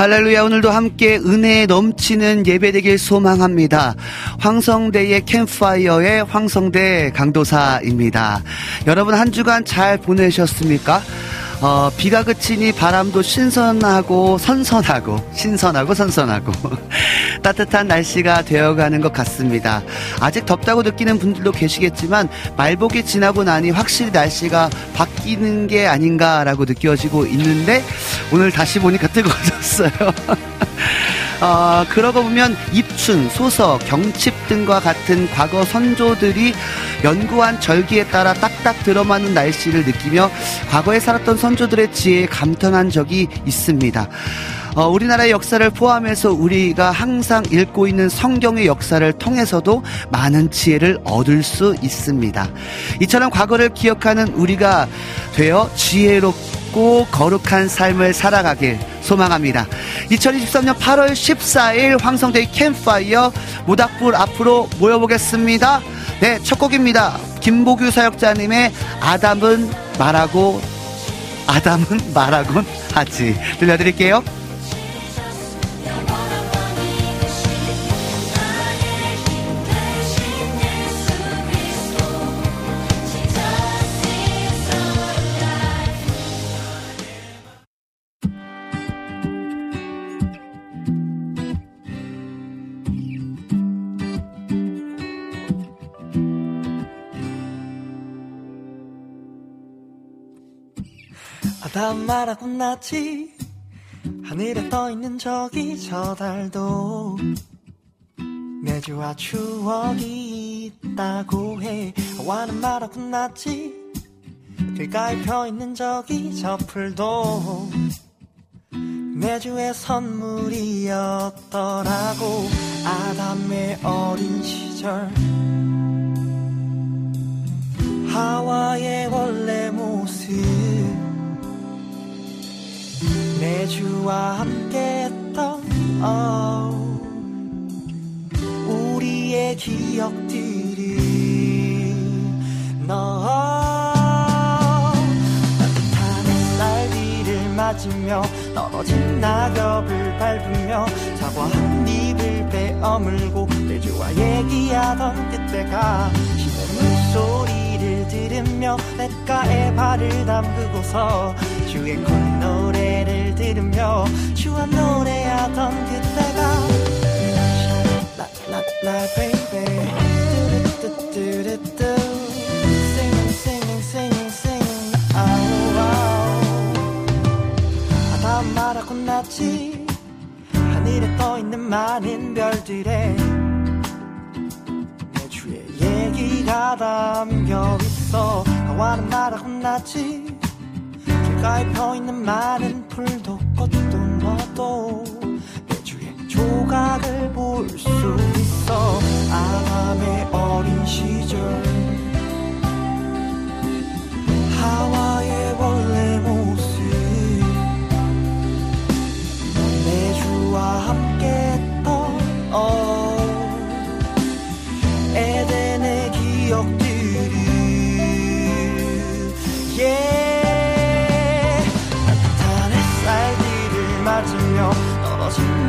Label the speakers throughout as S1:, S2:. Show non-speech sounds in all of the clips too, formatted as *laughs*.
S1: 할렐루야 오늘도 함께 은혜에 넘치는 예배 되길 소망합니다. 황성대의 캠파이어의 황성대 강도사입니다. 여러분 한 주간 잘 보내셨습니까? 어, 비가 그치니 바람도 신선하고 선선하고 신선하고 선선하고 *laughs* 따뜻한 날씨가 되어가는 것 같습니다. 아직 덥다고 느끼는 분들도 계시겠지만 말복이 지나고 나니 확실히 날씨가 바뀌는 게 아닌가라고 느껴지고 있는데 오늘 다시 보니까 뜨거워졌어요. *laughs* 어, 그러고 보면 입춘, 소서, 경칩 등과 같은 과거 선조들이 연구한 절기에 따라 딱딱 들어맞는 날씨를 느끼며 과거에 살았던 선조들의 지혜에 감탄한 적이 있습니다. 어, 우리나라의 역사를 포함해서 우리가 항상 읽고 있는 성경의 역사를 통해서도 많은 지혜를 얻을 수 있습니다. 이처럼 과거를 기억하는 우리가 되어 지혜롭고 거룩한 삶을 살아가길 소망합니다. 2023년 8월 14일 황성대의 캠파이어 모닥불 앞으로 모여보겠습니다. 네, 첫 곡입니다. 김보규 사역자님의 아담은 말하고 아담은 말하곤 하지 들려드릴게요.
S2: 아담 말하고 나지. 하늘에 떠있는 저기 저 달도 내주와 추억이 있다고 해. 와는 말하고 나지. 길가에 펴있는 저기 저 풀도 내주의 선물이었더라고. 아담의 어린 시절. 하와의 원래 모습 내주와 함께했던 oh, 우리의 기억들이 너 따뜻한 햇살 비를 맞으며 떨어진 낙엽을 밟으며 사과 한 입을 베어물고 내주와 얘기하던 그때가 들으며 냇가에 발을 담그고서 주의 콧노래를 들으며 주와 노래하던 그때가 라라라 baby. 뚜루뚜뚜루뚜 singing singing singing singing 아우 아우. 아다 말하고 났지 하늘에 떠 있는 많은 별들에 내 주의 얘기가 담겨 있어 하와는 말하고 났지. 길가에 펴있는 많은 풀도 꽃도 너도 내 주의 조각을 볼 수 있어. 아담의 어린 시절. 하와의 원래 모습. 내 주와 함께 했던 oh,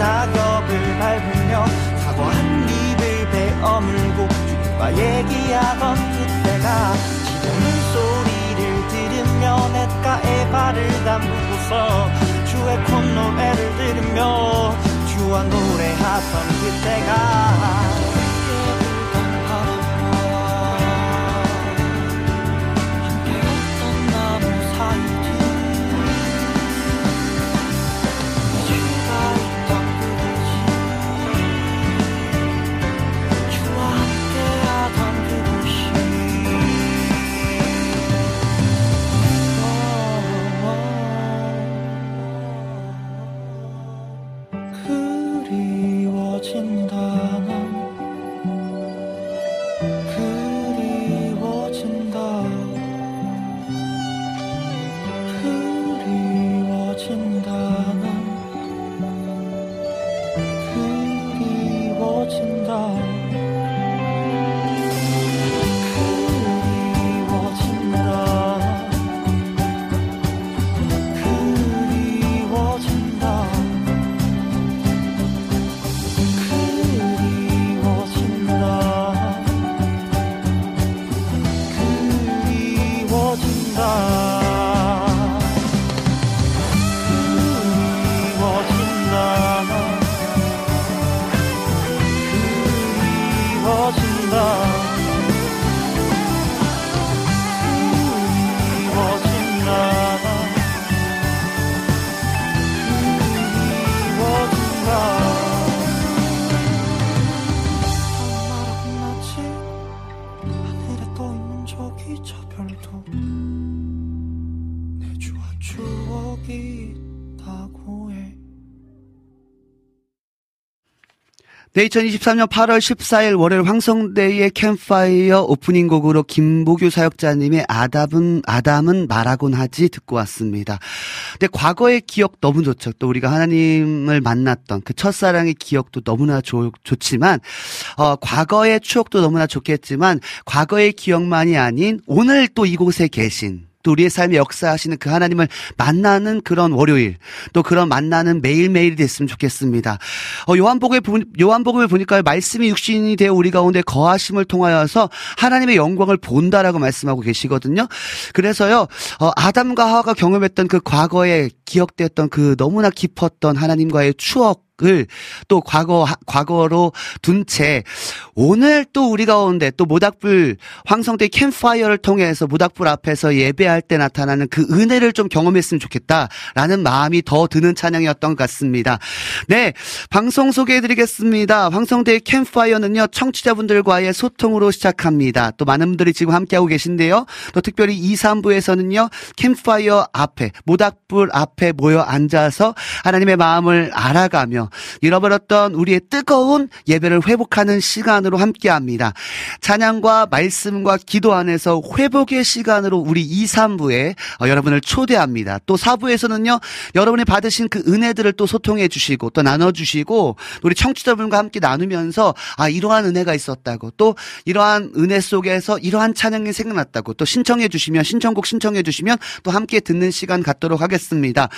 S2: 낙엽을 밟으며 사과 한 입을 베어물고 주님과 얘기하던 그때가 지금 소리를 들으며 냇가에 발을 담그고서 주의 콧노래를 들으며 주와 노래하던 그때가
S1: 네, 2023년 8월 14일 월요일 황성대의 캠파이어 오프닝 곡으로 김보규 사역자님의 아담은, 아담은 말하곤 하지 듣고 왔습니다. 근데 과거의 기억 너무 좋죠. 또 우리가 하나님을 만났던 그 첫사랑의 기억도 너무나 좋, 좋지만, 어, 과거의 추억도 너무나 좋겠지만, 과거의 기억만이 아닌 오늘 또 이곳에 계신 또 우리의 삶에 역사하시는 그 하나님을 만나는 그런 월요일, 또 그런 만나는 매일매일이 됐으면 좋겠습니다. 어, 요한복음에, 요한복음을 보니까 말씀이 육신이 되어 우리 가운데 거하심을 통하여서 하나님의 영광을 본다라고 말씀하고 계시거든요. 그래서요, 어, 아담과 하와가 경험했던 그 과거에 기억됐던 그 너무나 깊었던 하나님과의 추억, 을또 과거 과거로 둔 채 오늘 또 우리 가운데 또 모닥불 황성대 캠파이어를 통해서 모닥불 앞에서 예배할 때 나타나는 그 은혜를 좀 경험했으면 좋겠다라는 마음이 더 드는 찬양이었던 것 같습니다. 네, 방송 소개해드리겠습니다. 황성대 캠파이어는요 청취자분들과의 소통으로 시작합니다. 또 많은 분들이 지금 함께하고 계신데요. 또 특별히 2, 3부에서는요 캠파이어 앞에 모닥불 앞에 모여 앉아서 하나님의 마음을 알아가며 잃어버렸던 우리의 뜨거운 예배를 회복하는 시간으로 함께 합니다. 찬양과 말씀과 기도 안에서 회복의 시간으로 우리 2, 3부에 어, 여러분을 초대합니다. 또 4부에서는요. 여러분이 받으신 그 은혜들을 또 소통해 주시고 또 나눠 주시고 우리 청취자분과 함께 나누면서 아 이러한 은혜가 있었다고 또 이러한 은혜 속에서 이러한 찬양이 생각났다고 또 신청해 주시면 신청곡 신청해 주시면 또 함께 듣는 시간 갖도록 하겠습니다.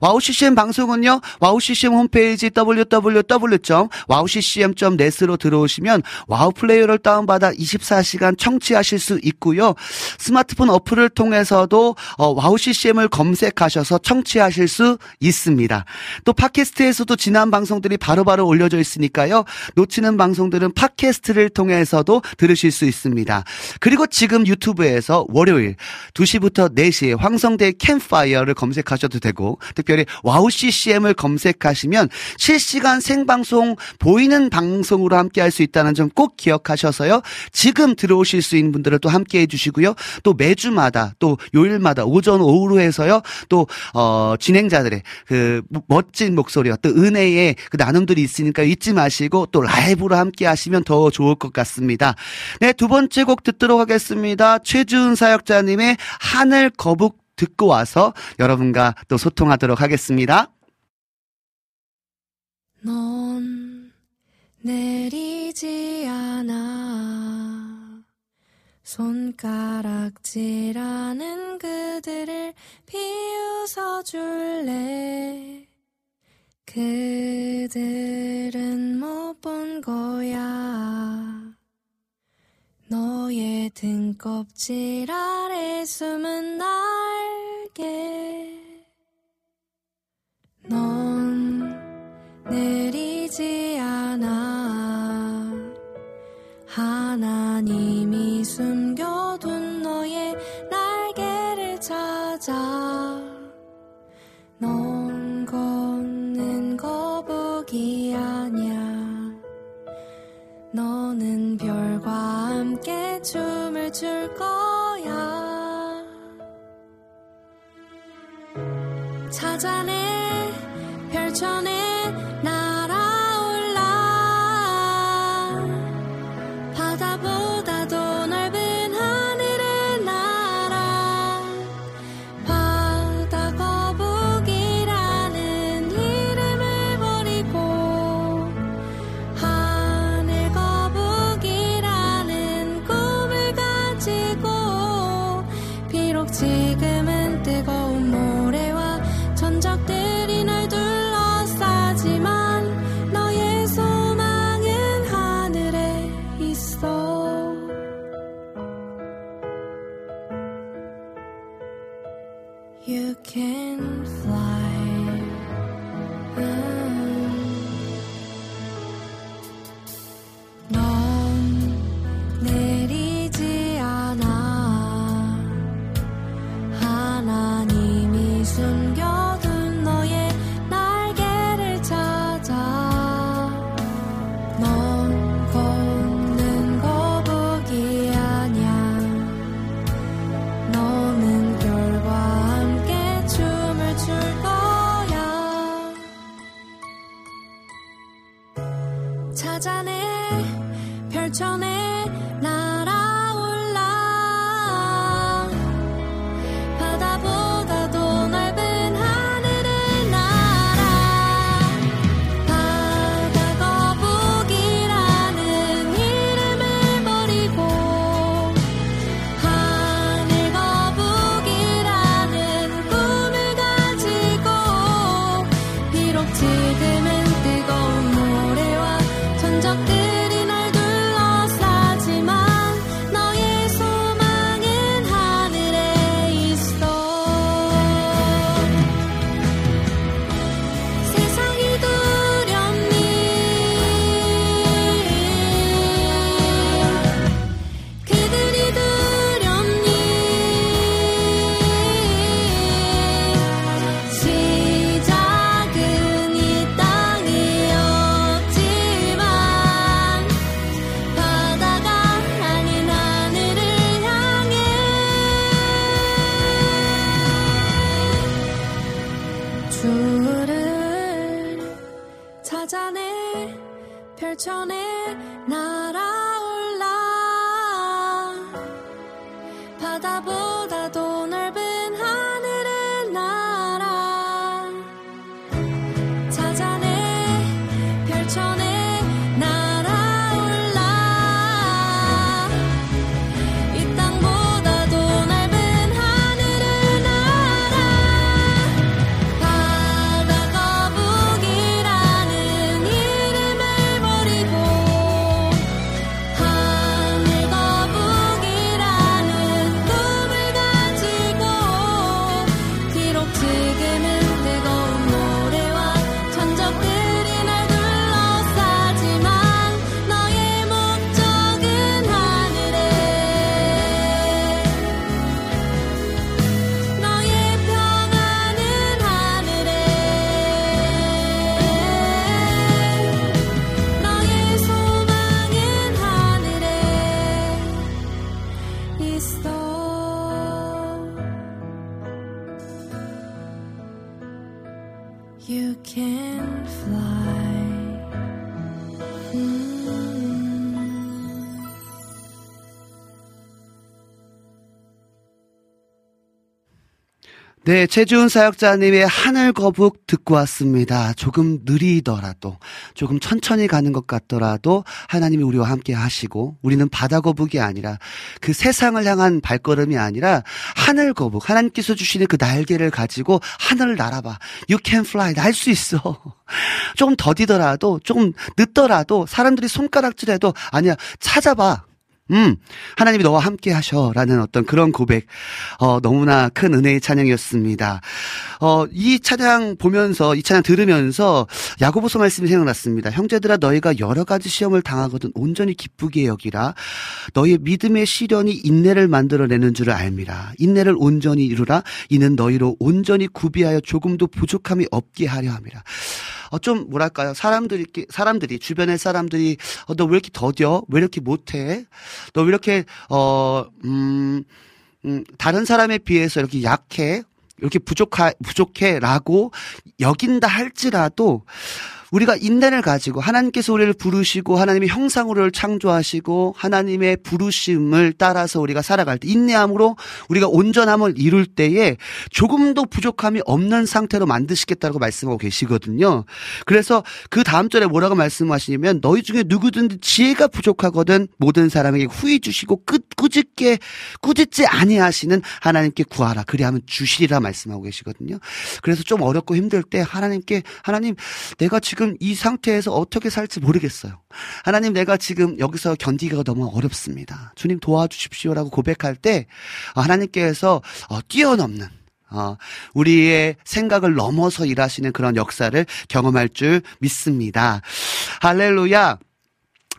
S1: 와우 CCM 방송은요. 와우 CCM 홈페이지 www.wowccm.net으로 들어오시면 와우 플레이어를 다운받아 24시간 청취하실 수 있고요. 스마트폰 어플을 통해서도 어, WOW CCM을 검색하셔서 청취하실 수 있습니다. 또 팟캐스트에서도 지난 방송들이 바로바로 바로 올려져 있으니까요. 놓치는 방송들은 팟캐스트를 통해서도 들으실 수 있습니다. 그리고 지금 유튜브에서 월요일 2시부터 4시에 황성대 캠프파이어를 검색하셔도 되고 특별히 WOW CCM을 검색하시면 실시간 생방송 보이는 방송으로 함께 할 수 있다는 점 꼭 기억하셔서요. 지금 들어오실 수 있는 분들은 또 함께 해주시고요. 또 매주마다 또 요일마다 오전 오후로 해서요. 또 어, 진행자들의 그 멋진 목소리와 또 은혜의 그 나눔들이 있으니까 잊지 마시고 또 라이브로 함께 하시면 더 좋을 것 같습니다. 네, 두 번째 곡 듣도록 하겠습니다. 최주은 사역자님의 하늘 거북 듣고 와서 여러분과 또 소통하도록 하겠습니다.
S3: 넌 내리지 않아. 손가락질하는 그들을 비웃어 줄래? 그들은 못 본 거야 너의 등껍질 아래 숨은 날개. 넌 내리지 않아. 하나님이 숨겨둔 너의 날개를 찾아. 넌 걷는 거북이 아냐 너는 별과 함께 춤을 출 거야. 찾아내 펼쳐내 You can fly.
S1: 네, 최지훈 사역자님의 하늘 거북 듣고 왔습니다. 조금 느리더라도, 조금 천천히 가는 것 같더라도 하나님이 우리와 함께 하시고, 우리는 바다 거북이 아니라 그 세상을 향한 발걸음이 아니라 하늘 거북, 하나님께서 주시는 그 날개를 가지고 하늘을 날아봐. You can fly. 날 수 있어. *laughs* 조금 더디더라도, 조금 늦더라도, 사람들이 손가락질해도 아니야. 찾아봐. 음, 하나님이 너와 함께 하셔라는 어떤 그런 고백, 어, 너무나 큰 은혜의 찬양이었습니다. 어, 이 찬양 보면서, 이 찬양 들으면서 야고보서 말씀이 생각났습니다. 형제들아 너희가 여러 가지 시험을 당하거든 온전히 기쁘게 여기라. 너희의 믿음의 시련이 인내를 만들어내는 줄을 알미라. 인내를 온전히 이루라. 이는 너희로 온전히 구비하여 조금도 부족함이 없게 하려 함이라. 어, 좀, 뭐랄까요. 사람들이, 사람들이, 주변의 사람들이, 어, 너 왜 이렇게 더뎌? 왜 이렇게 못해? 너 왜 이렇게, 어, 음, 음, 다른 사람에 비해서 이렇게 약해? 이렇게 부족하, 부족해? 라고 여긴다 할지라도, 우리가 인내를 가지고 하나님께서 우리를 부르시고 하나님의 형상으로 우리를 창조하시고 하나님의 부르심을 따라서 우리가 살아갈 때 인내함으로 우리가 온전함을 이룰 때에 조금도 부족함이 없는 상태로 만드시겠다고 말씀하고 계시거든요. 그래서 그 다음 절에 뭐라고 말씀하시냐면 너희 중에 누구든지 지혜가 부족하거든 모든 사람에게 후히 주시고 끝 꾸짖게 꾸짖지 아니하시는 하나님께 구하라 그리하면 주시리라 말씀하고 계시거든요. 그래서 좀 어렵고 힘들 때 하나님께 하나님 내가 지금 이 상태에서 어떻게 살지 모르겠어요. 하나님 내가 지금 여기서 견디기가 너무 어렵습니다. 주님 도와주십시오라고 고백할 때 하나님께서 어, 뛰어넘는 어, 우리의 생각을 넘어서 일하시는 그런 역사를 경험할 줄 믿습니다. 할렐루야.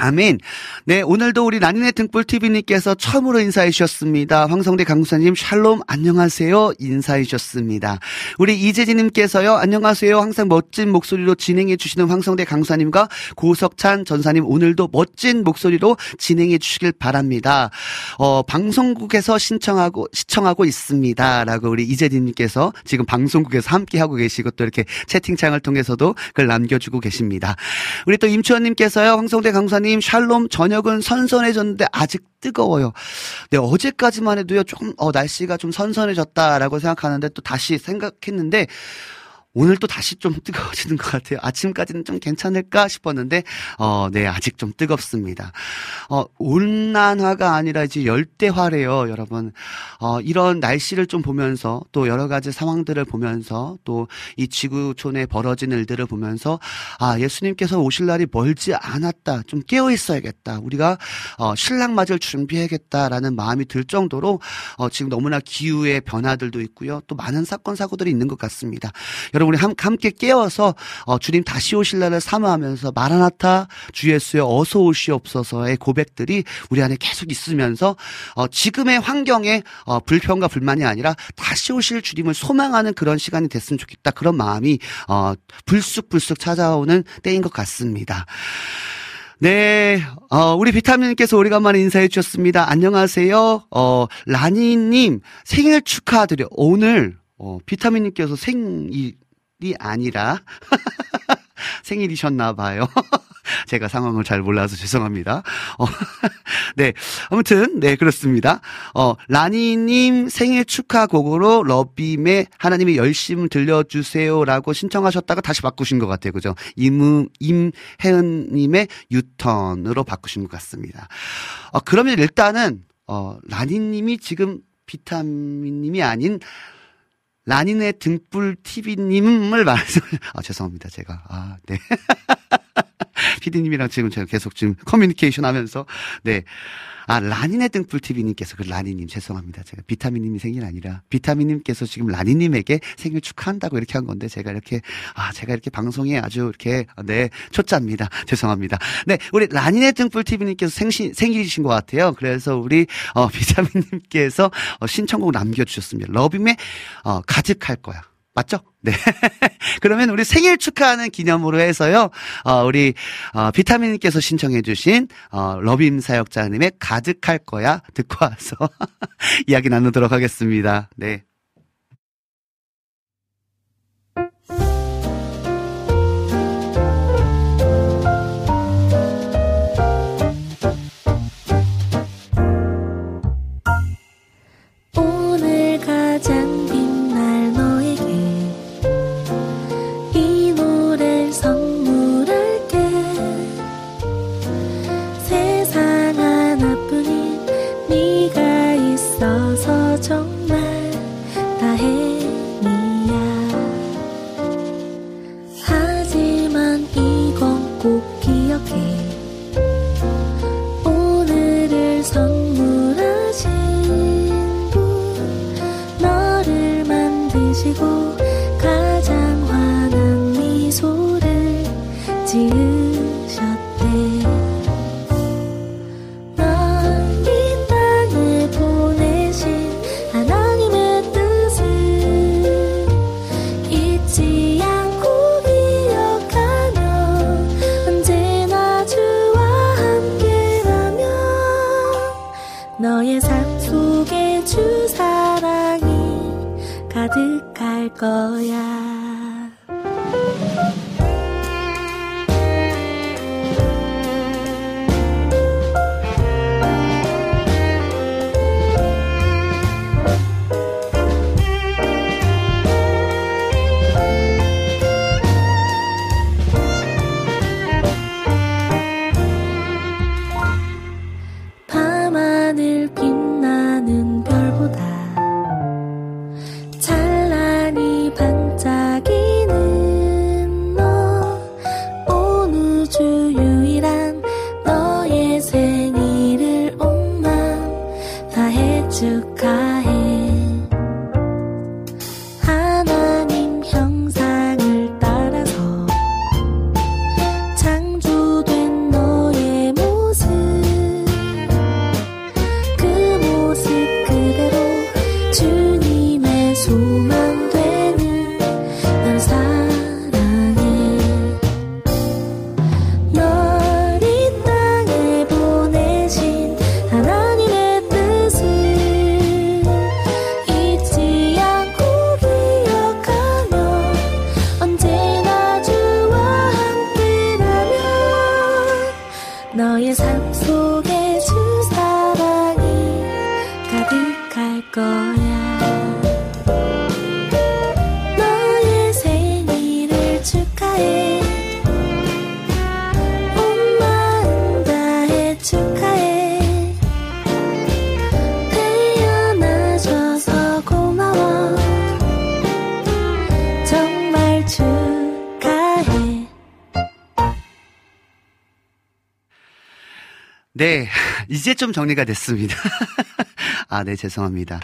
S1: 아멘. 네, 오늘도 우리 난인의 등불 TV님께서 처음으로 인사해 주셨습니다. 황성대 강사님, 샬롬, 안녕하세요. 인사해 주셨습니다. 우리 이재진님께서요, 안녕하세요. 항상 멋진 목소리로 진행해 주시는 황성대 강사님과 고석찬 전사님, 오늘도 멋진 목소리로 진행해 주시길 바랍니다. 어, 방송국에서 신청하고, 시청하고 있습니다. 라고 우리 이재진님께서 지금 방송국에서 함께하고 계시고 또 이렇게 채팅창을 통해서도 글 남겨주고 계십니다. 우리 또 임추원님께서요, 황성대 강사님, 샬롬, 저녁은 선선해졌는데 아직 뜨거워요. 네, 어제까지만 해도요, 조금, 어, 날씨가 좀 선선해졌다라고 생각하는데 또 다시 생각했는데, 오늘 또 다시 좀 뜨거워지는 것 같아요. 아침까지는 좀 괜찮을까 싶었는데, 어, 네, 아직 좀 뜨겁습니다. 어, 온난화가 아니라 이제 열대화래요, 여러분. 어, 이런 날씨를 좀 보면서 또 여러 가지 상황들을 보면서 또 이 지구촌에 벌어진 일들을 보면서 아, 예수님께서 오실 날이 멀지 않았다. 좀 깨어 있어야겠다. 우리가 어, 신랑 맞을 준비해야겠다라는 마음이 들 정도로 어, 지금 너무나 기후의 변화들도 있고요. 또 많은 사건 사고들이 있는 것 같습니다. 여러분 우리 함, 함께 깨어서 어, 주님 다시 오실 날을 사모하면서 마라나타 주 예수여 어서 오시옵소서의 고백들이 우리 안에 계속 있으면서 어, 지금의 환경에 어, 불평과 불만이 아니라 다시 오실 주님을 소망하는 그런 시간이 됐으면 좋겠다. 그런 마음이 어, 불쑥불쑥 찾아오는 때인 것 같습니다. 네, 어, 우리 비타민님께서 오래간만에 인사해 주셨습니다. 안녕하세요. 어, 라니님 생일 축하드려. 오늘 어, 비타민님께서 생 일이 아니라 *laughs* 생일이셨나 봐요. *laughs*
S4: 제가 상황을 잘 몰라서 죄송합니다. 어, *laughs* 네. 아무튼, 네, 그렇습니다. 어, 라니님 생일 축하 곡으로 러빔의 하나님의 열심 들려주세요라고 신청하셨다가 다시 바꾸신 것 같아요. 그죠? 임, 임혜은님의 유턴으로 바꾸신 것 같습니다. 어, 그러면 일단은, 어, 라니님이 지금 비타민님이 아닌 라니네 등불 TV님을 말씀, *laughs* 아, 죄송합니다. 제가. 아, 네. *laughs* 피디님이랑 지금 제가 계속 지금 커뮤니케이션 하면서, 네. 아, 라니네 등불 TV님께서 그 라니님 죄송합니다. 제가 비타민님이 생일 아니라 비타민님께서 지금 라니님에게 생일 축하한다고 이렇게 한 건데 제가 이렇게 아 제가 이렇게 방송에 아주 이렇게 네 초짜입니다. *laughs* 죄송합니다. 네 우리 라니네 등불 TV님께서 생신 생일이신 것 같아요. 그래서 우리 어, *laughs* 비타민님께서 어, 신청곡 남겨주셨습니다. 러빔의 어, 가득할 거야. 맞죠? 네. *laughs* 그러면 우리 생일 축하하는 기념으로 해서요, 어, 우리, 어, 비타민님께서 신청해주신, 어, 러빔 사역자님의 가득할 거야 듣고 와서 *laughs* 이야기 나누도록 하겠습니다. 네.
S1: 이제
S4: 좀 정리가 됐습니다. *laughs* 아, 네, 죄송합니다.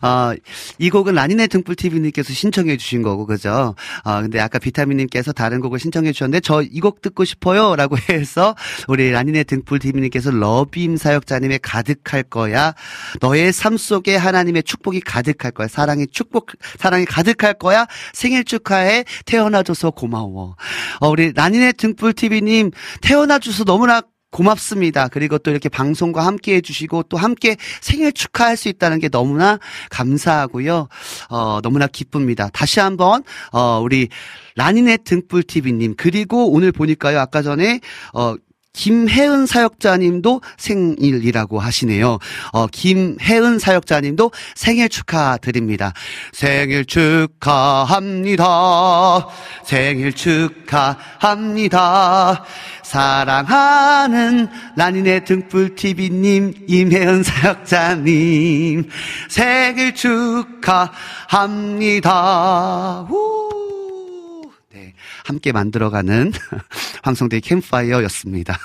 S4: 어, 이 곡은 라니네 등불TV님께서 신청해 주신 거고, 그죠? 어, 근데 아까 비타민님께서 다른 곡을 신청해 주셨는데, 저 이 곡 듣고 싶어요. 라고 *laughs* 해서, 우리 라니네 등불TV님께서 러빔 사역자님의 가득할 거야. 너의 삶 속에 하나님의 축복이 가득할 거야. 사랑이 축복, 사랑이 가득할 거야. 생일 축하해. 태어나줘서 고마워. 어, 우리 라니네 등불TV님, 태어나줘서 너무나
S1: 고맙습니다. 그리고 또 이렇게 방송과 함께 해주시고 또 함께 생일 축하할 수 있다는 게 너무나 감사하고요. 어, 너무나 기쁩니다. 다시 한번, 어, 우리 라니네 등불TV님, 그리고 오늘 보니까요, 아까 전에, 어, 김혜은 사역자님도 생일이라고 하시네요. 어, 김혜은 사역자님도 생일 축하드립니다. 생일 축하합니다. 생일 축하합니다. 사랑하는 라니네 등불TV님, 임혜은 사역자님, 생일 축하합니다. 우! 함께 만들어가는 *laughs* 황성대 캠파이어였습니다.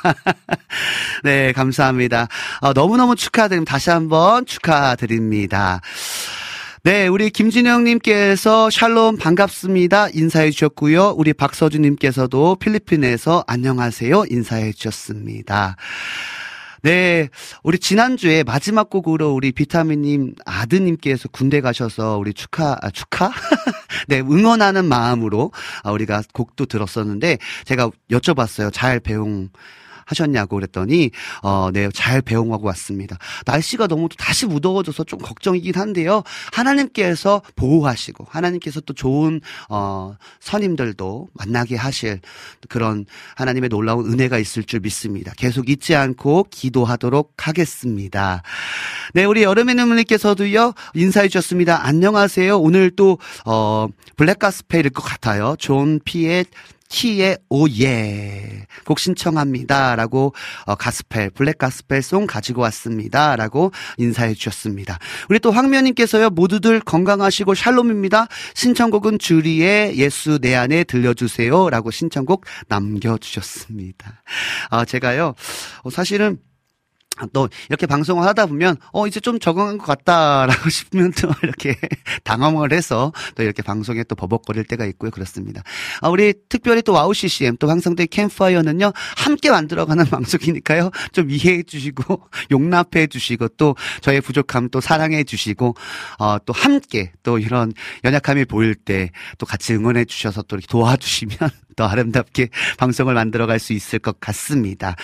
S1: *laughs* 네, 감사합니다. 어, 너무너무 축하드립니다. 다시 한번 축하드립니다. 네, 우리 김진영님께서 샬롬 반갑습니다. 인사해 주셨고요. 우리 박서주님께서도 필리핀에서 안녕하세요. 인사해 주셨습니다. 네, 우리 지난주에 마지막 곡으로 우리 비타민님 아드님께서 군대 가셔서 우리 축하, 아, 축하? *laughs* 네, 응원하는 마음으로 아, 우리가 곡도 들었었는데 제가 여쭤봤어요. 잘 배웅 하셨냐고 그랬더니 어, 네, 잘 배웅하고 왔습니다. 날씨가 너무 다시 무더워져서 좀 걱정이긴 한데요. 하나님께서 보호하시고 하나님께서 또 좋은 어, 선임들도 만나게 하실 그런 하나님의 놀라운 은혜가 있을 줄 믿습니다. 계속 잊지 않고 기도하도록 하겠습니다. 네, 우리 여름의 눈물님께서도요 인사해 주셨습니다. 안녕하세요. 오늘 또 어, black gospel일 것 같아요. John P. Kee의 Oh Yeah 곡 신청합니다라고 어, 가스펠 블랙 가스펠 송 가지고 왔습니다라고 인사해 주셨습니다. 우리 또 황면님께서요 모두들 건강하시고 샬롬입니다. 신청곡은 주리의 예수 내 안에 들려주세요라고 신청곡 남겨주셨습니다. 아 제가요 어, 사실은 또 이렇게 방송을 하다 보면 어 이제 좀 적응한 것 같다라고 *laughs* 싶으면 또 이렇게 당황을 해서 또 이렇게 방송에 또 버벅거릴 때가 있고요 그렇습니다. 아, 우리 특별히 또 WOW CCM 또 황성대 캠프파이어는요 함께 만들어가는 *laughs* 방송이니까요 좀 이해해 주시고 *laughs* 용납해 주시고 또 저의 부족함 또 사랑해 주시고 어, 또 함께 또 이런 연약함이 보일 때 또 같이 응원해 주셔서 또 이렇게 도와주시면 더 아름답게 방송을 만들어갈 수 있을 것 같습니다.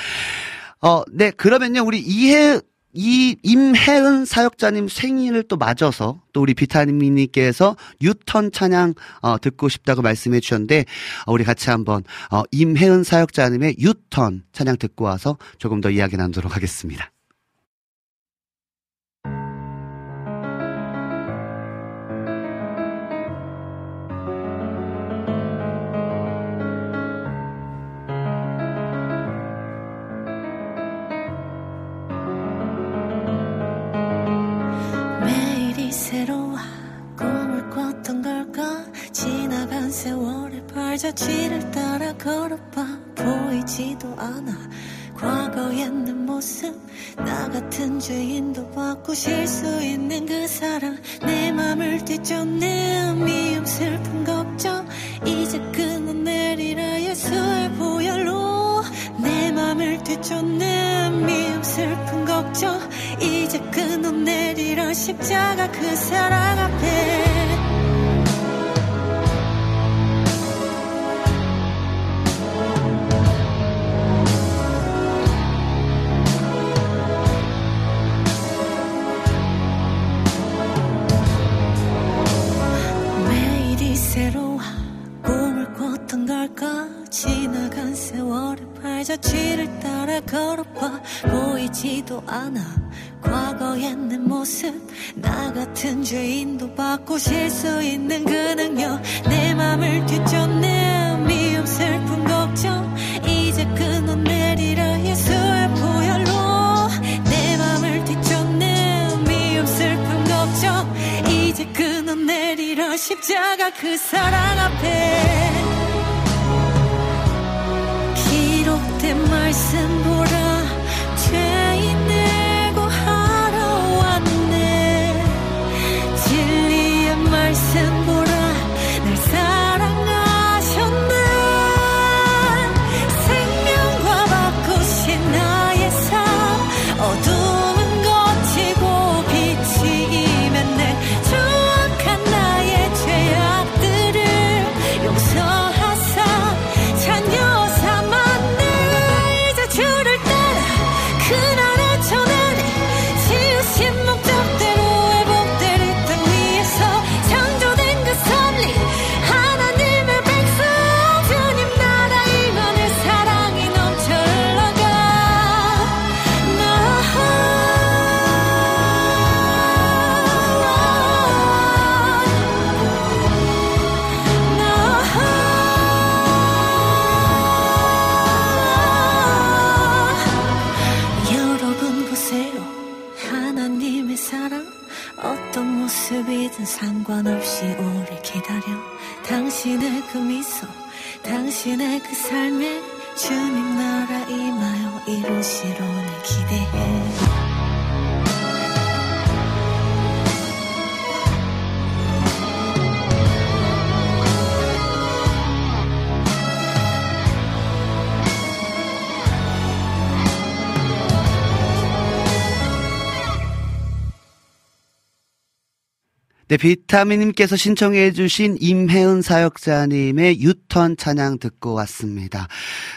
S1: 어, 네, 그러면요, 우리 이해, 이 임혜은 사역자님 생일을 또 맞아서 또 우리 비타민님께서 유턴 찬양 어, 듣고 싶다고 말씀해 주셨는데 어, 우리 같이 한번 어, 임혜은 사역자님의 유턴 찬양 듣고 와서 조금 더 이야기 나누도록 하겠습니다.
S4: 발자취를 따라 걸어봐. 보이지도 않아. 과거의 내 모습 나 같은 죄인도 바꾸실 수 있는 그 사랑 내 맘을 뒤쫓는 미움 슬픈 걱정. 이제 끊어내리라 예수의 보혈로. 내 맘을 뒤쫓는 미움 슬픈 걱정. 이제 끊어내리라. 십자가 그 사랑 앞에 보이지도 않아. 과거의 내 모습 나 같은 죄인도 바꾸 실 수 있는 그 능력 내 맘을 뒤쫓는 미움 슬픔 걱정. 이제 끊어 내리라 예수의 보혈로. 내 맘을 뒤쫓는 미움 슬픔 걱정. 이제 끊어 내리라 십자가 그 사랑 앞에 당신의 그 삶에 주님 나라 임하여 이루시로 내 기대
S1: 네, 비타민님께서 신청해주신 임혜은 사역자님의 유턴 찬양 듣고 왔습니다.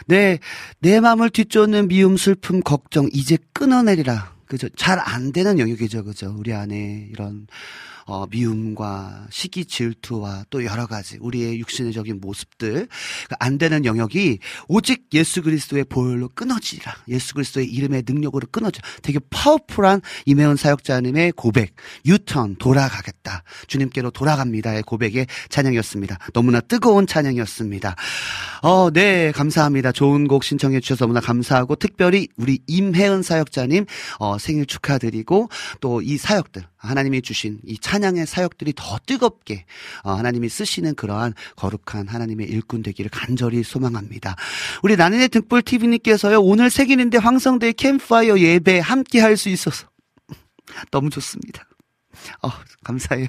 S1: 네, 내 마음을 뒤쫓는 미움, 슬픔, 걱정, 이제 끊어내리라. 그죠? 잘 안 되는 영역이죠. 그죠? 우리 안에 이런 어, 미움과 시기 질투와 또 여러 가지 우리의 육신의적인 모습들 그안 되는 영역이 오직 예수 그리스도의 보혈로 끊어지라. 예수 그리스도의 이름의 능력으로 끊어져. 되게 파워풀한 이매원 사역자님의 고백, 유턴 돌아가겠다. 주님께로 돌아갑니다의 고백의 찬양이었습니다. 너무나 뜨거운 찬양이었습니다. 어, 네, 감사합니다. 좋은 곡 신청해 주셔서 너무나 감사하고 특별히 우리 임혜은 사역자님 어, 생일 축하드리고 또 이 사역들 하나님이 주신 이 찬양의 사역들이 더 뜨겁게 어, 하나님이 쓰시는 그러한 거룩한 하나님의 일꾼 되기를 간절히 소망합니다. 우리 나는의 등불 TV님께서요 오늘 생일인데 황성대 캠파이어 예배 함께 할 수 있어서 *laughs* 너무 좋습니다. 어, 감사해요.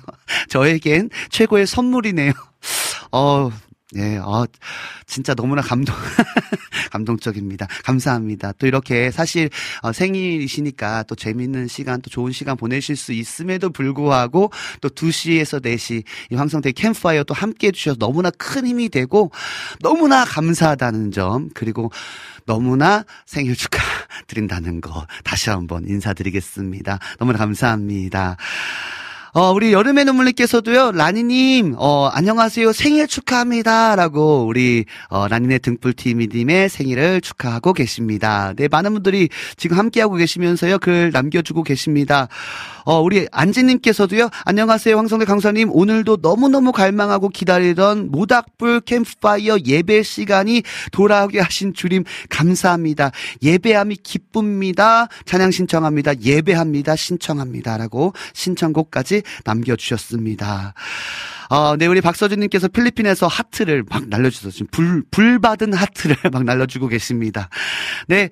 S1: 저에겐 최고의 선물이네요. 어, 네, 어, 진짜 너무나 감동, *laughs* 감동적입니다. 감사합니다. 또 이렇게 사실 어, 생일이시니까 또 재밌는 시간, 또 좋은 시간 보내실 수 있음에도 불구하고 또 2시에서 4시 이 황성대 캠파이어 또 함께 해주셔서 너무나 큰 힘이 되고 너무나 감사하다는 점, 그리고 너무나 생일 축하드린다는 거 다시 한번 인사드리겠습니다. 너무나 감사합니다. 어, 우리 여름의 눈물님께서도요, 라니님, 어, 안녕하세요. 생일 축하합니다. 라고 우리, 어, 라니네 등불TV님의 생일을 축하하고 계십니다. 네, 많은 분들이 지금 함께하고 계시면서요, 글 남겨주고 계십니다. 어, 우리 안지님께서도요, 안녕하세요. 황성대 강사님, 오늘도 너무너무 갈망하고 기다리던 모닥불 캠프파이어 예배 시간이 돌아오게 하신 주님, 감사합니다. 예배함이 기쁩니다. 찬양 신청합니다. 예배합니다. 신청합니다. 라고 신청곡까지 남겨주셨습니다. 어, 네, 우리 박서준님께서 필리핀에서 하트를 막 날려주셔서 지금 불, 불 받은 하트를 *laughs* 막 날려주고 계십니다. 네.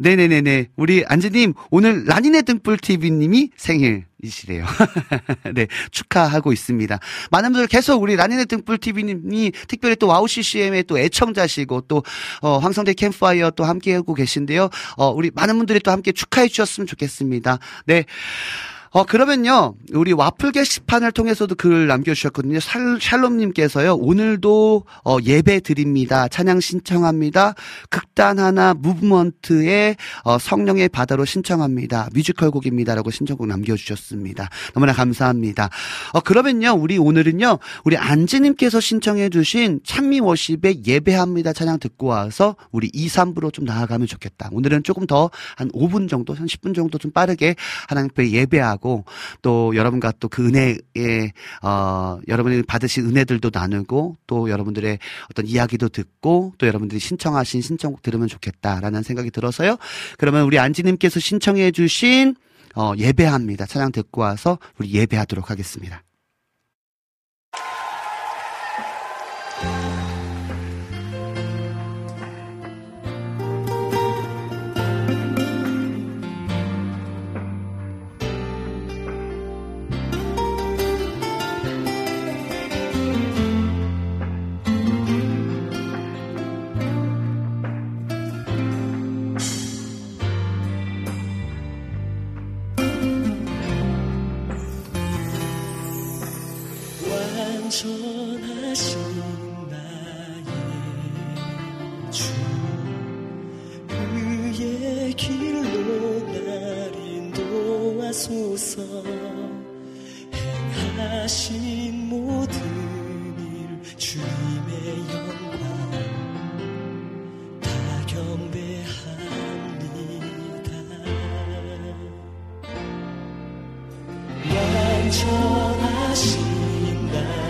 S1: 네네네네. 우리 안지님, 오늘 라니네 등불TV님이 생일이시래요. *laughs* 네, 축하하고 있습니다. 많은 분들 계속 우리 라니네 등불TV님이 특별히 또 WOW CCM의 또 애청자시고 또, 어, 황성대 캠프파이어 또 함께하고 계신데요. 어, 우리 많은 분들이 또 함께 축하해 주셨으면 좋겠습니다. 네. 어, 그러면요, 우리 와플 게시판을 통해서도 글 남겨주셨거든요. 샬, 샬롬님께서요, 오늘도, 어, 예배 드립니다. 찬양 신청합니다. 극단 하나 무브먼트의, 어, 성령의 바다로 신청합니다. 뮤지컬 곡입니다. 라고 신청곡 남겨주셨습니다. 너무나 감사합니다. 어, 그러면요, 우리 오늘은요, 우리 안지님께서 신청해주신 찬미 워십의 예배합니다. 찬양 듣고 와서 우리 2, 3부로 좀 나아가면 좋겠다. 오늘은 조금 더 한 5분 정도, 한 10분 정도 좀 빠르게 하나님 앞에 예배하고 하고 또 여러분과 또 그 은혜에 어 여러분이 받으신 은혜들도 나누고 또 여러분들의 어떤 이야기도 듣고 또 여러분들이 신청하신 신청곡 들으면 좋겠다라는 생각이 들어서요. 그러면 우리 안지님께서 신청해 주신 어 예배합니다. 찬양 듣고 와서 우리 예배하도록 하겠습니다.
S5: 완전하신 나의 주 그의 길로 날 인도하소서 행하신 모든 일 주님의 영광 다 경배합니다. 완전하신 나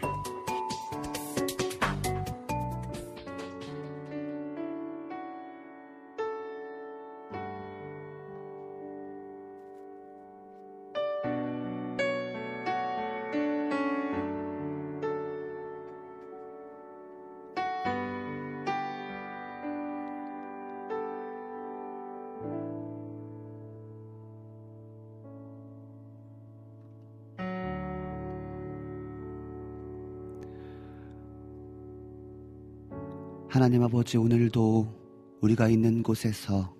S1: 하나님 아버지 오늘도 우리가 있는 곳에서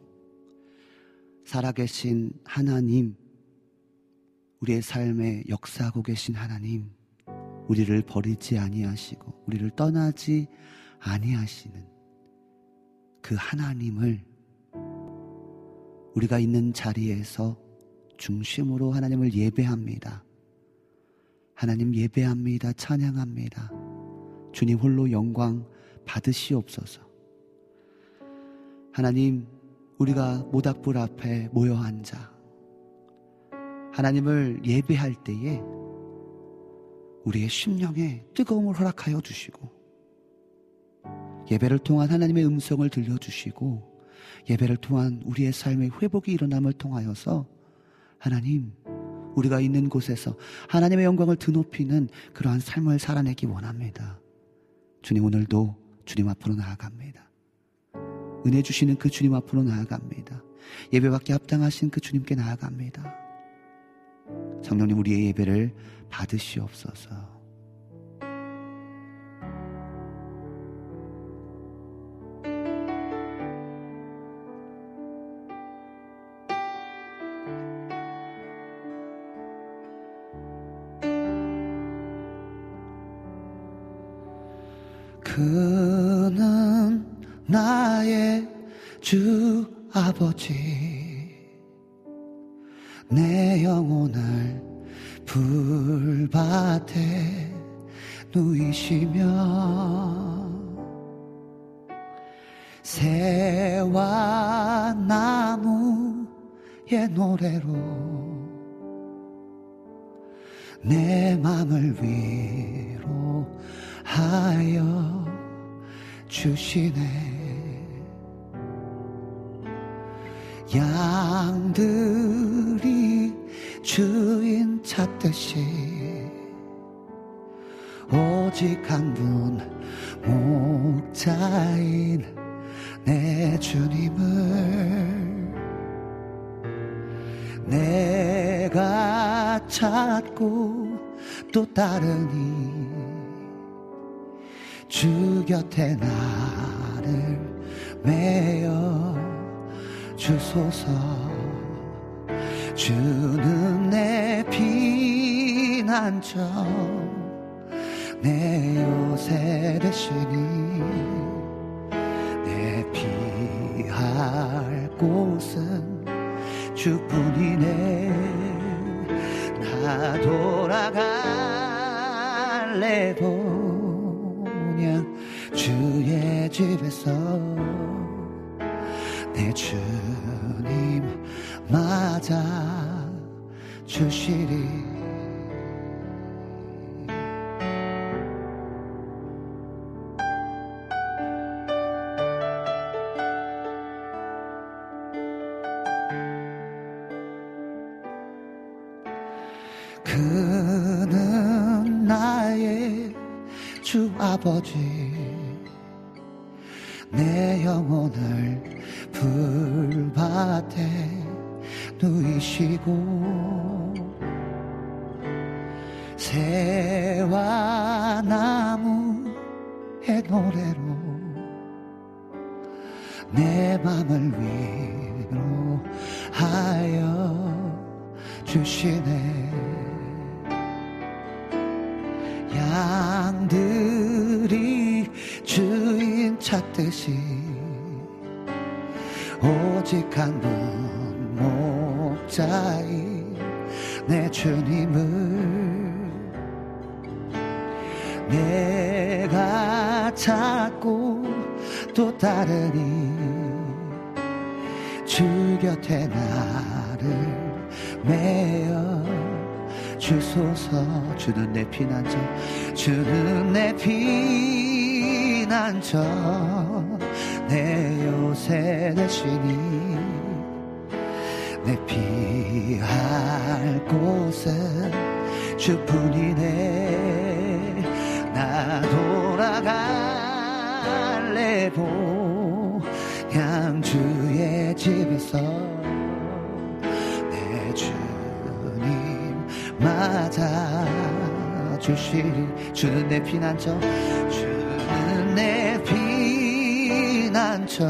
S1: 살아계신 하나님, 우리의 삶에 역사하고 계신 하나님, 우리를 버리지 아니하시고 우리를 떠나지 아니하시는 그 하나님을 우리가 있는 자리에서 중심으로 하나님을 예배합니다. 하나님 예배합니다. 찬양합니다. 주님 홀로 영광 받으시옵소서. 하나님, 우리가 모닥불 앞에 모여 앉아 하나님을 예배할 때에 우리의 심령에 뜨거움을 허락하여 주시고 예배를 통한 하나님의 음성을 들려주시고 예배를 통한 우리의 삶의 회복이 일어남을 통하여서 하나님 우리가 있는 곳에서 하나님의 영광을 드높이는 그러한 삶을 살아내기 원합니다. 주님 오늘도 주님 앞으로 나아갑니다. 은혜 주시는 그 주님 앞으로 나아갑니다. 예배받기 합당하신 그 주님께 나아갑니다. 성령님 우리의 예배를 받으시옵소서. 그는 나의 주 아버지 내 영혼을 불밭에 누이시며 새와 나무의 노래로 내 맘을 위로하여 주시네 양들이 주인 찾듯이 오직 한 분 목자인 내 주님을 내가 찾고 또 따르니 주 곁에 나를 메어 주소서. 주는 내 피난처. 내 요새 되시니 내 피할 곳은 주뿐이네. 나 돌아갈래도 그냥 주의 집에서 내 주 주시리 아버지 내 피난처 주는 내 피난처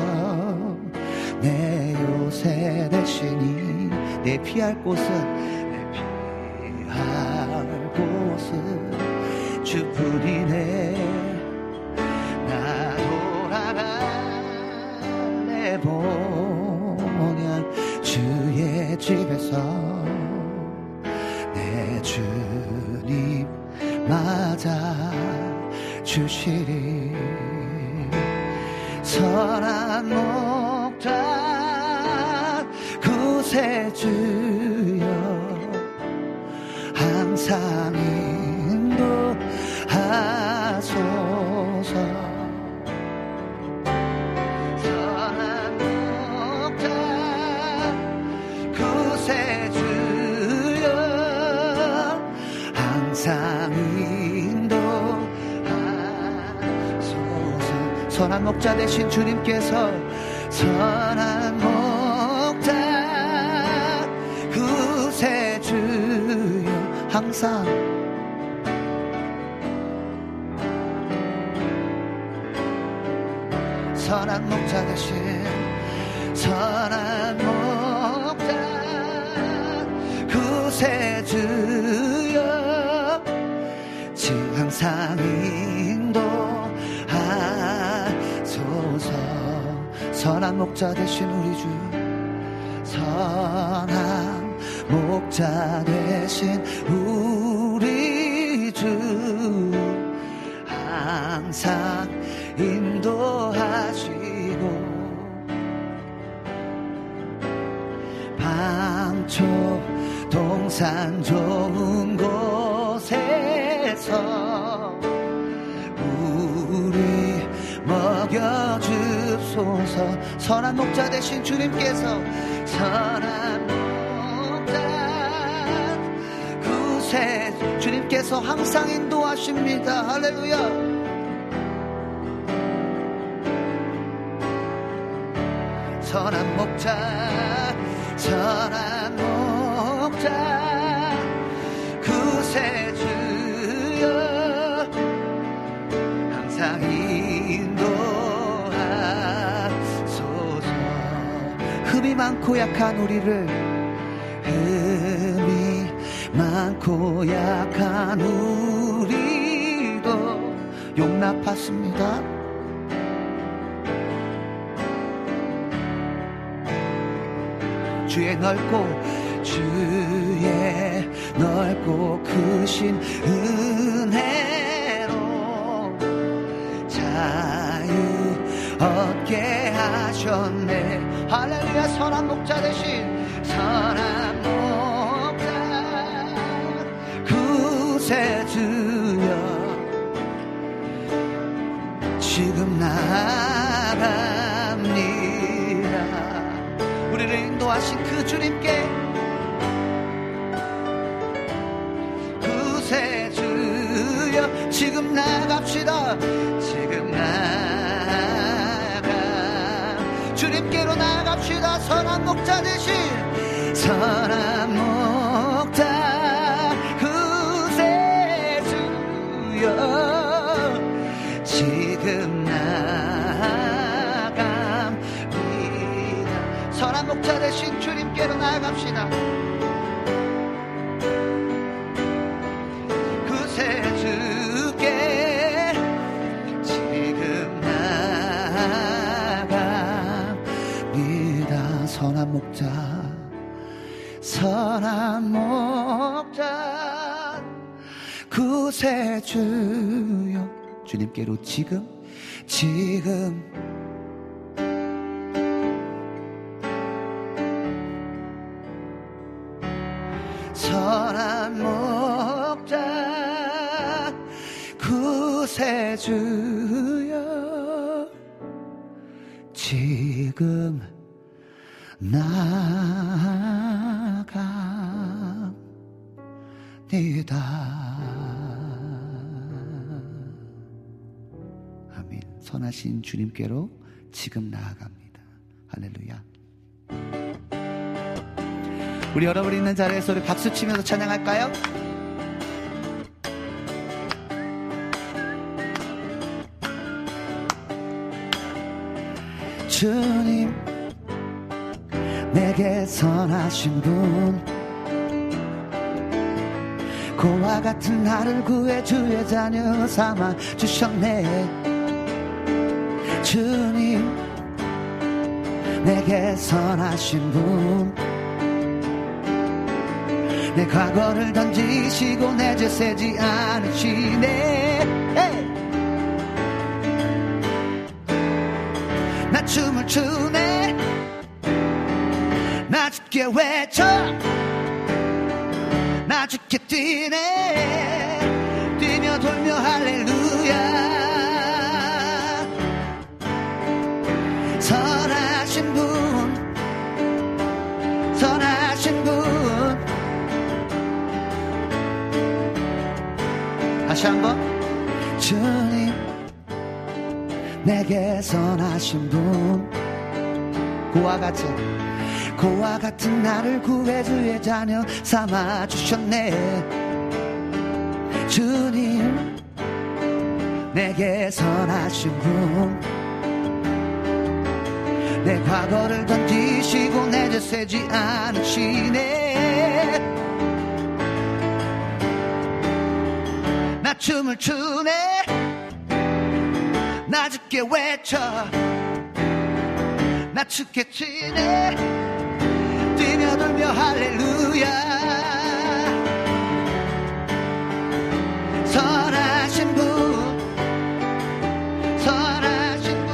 S1: 내 요새 되시니 내 피할 곳은 내 피할 곳은 주뿐이네. 나 돌아갈래 보냐? 주의 집에서 내 주님 맞아 주시리. 선한 목자 구세주여. 항상 선한 목자 되신 주님께서 선한 목자 구세주여 항상 선한 목자 대신 선한 목자 구세주여 지 항상 인 선한 목자 대신 우리 주. 선한 목자 대신 우리 주. 항상 인도하시고 방초 동산 좋은 곳에서 우리 먹여 주소서 선한 목자 되신 주님께서 선한 목자 구세 주님께서 항상 인도하십니다. 할렐루야. 선한 목자 선한 목자 많고 약한 우리를. 흠이 많고 약한 우리도 용납하십니다. 주의 넓고 주의 넓고 크신 은혜로 자유 얻게 하셨네 할렐루야 선한 목자 대신 선한 목자. 구세주여 지금 나갑니다. 우리를 인도하신 그 주님께 구세주여 지금 나갑시다 털어먹다. 구세주여 지금 나아갑니다. 설한 목자 대신 주님께로 나아갑시다. 선한 목자, 그새 주여. 주님께로 지금 지금 선하신 주님께로 지금 나아갑니다. 할렐루야. 우리 여러분 있는 자리에서 우리 박수 치면서 찬양할까요? 주님 내게 선하신 분. 고와 같은 나를 구해 주의 자녀 삼아 주셨네 주님 내게 선하신 분. 내 과거를 던지시고 내 죄 세지 않으시네! 나 춤을 추네. 나 죽게 외쳐. 나 죽게 뛰네 내게 선하신 분. 고와 같은 고와 같은 나를 구해 주의 자녀 삼아 주셨네. 주님 내게 선하신 분. 내 과거를 던지시고 내죄 세지 않으시네. 나 춤을 추네 나 죽게 외쳐. 나 죽게 치네 뛰며 돌며 할렐루야. 선하신 분 선하신 분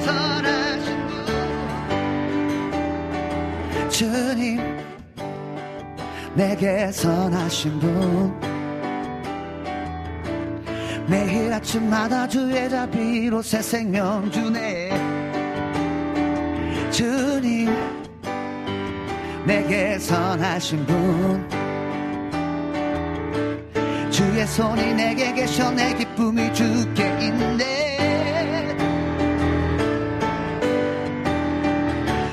S1: 선하신 분. 주님 내게 선하신 분 매일 아침마다 주의 자비로 새 생명 주네. 주님 내게 선하신 분. 주의 손이 내게 계셔 내 기쁨이 주께 있네.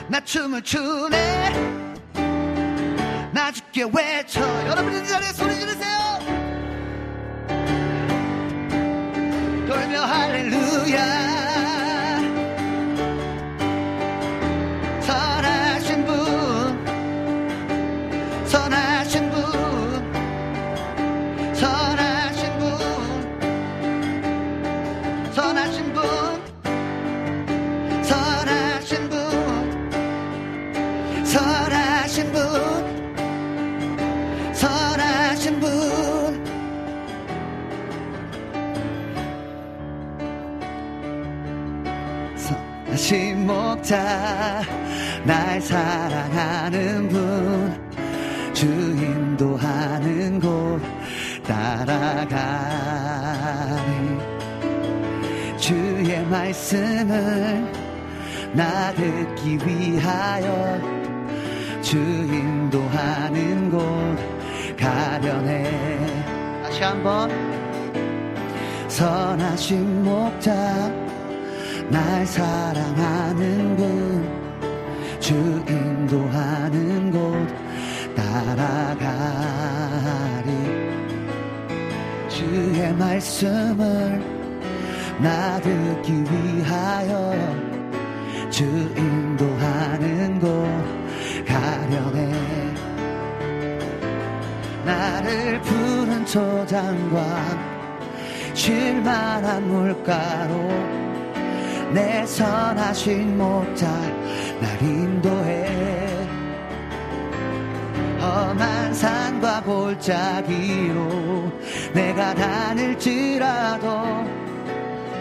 S1: 나 춤을 추네. 나 죽게 외쳐. 여러분 있는 자리에 소리 지르세요 할 나 듣기 위하여 주 인도하는 곳 가려네. 다시 한번. 선하신 목자 날 사랑하는 분 주 인도하는 곳 따라가리. 주의 말씀을 나 듣기 위하여 주 인도하는 곳 가려네. 나를 푸른 초장과 쉴만한 물가로 내 선하신 목자 날 인도해. 험한 산과 골짜기로 내가 다닐지라도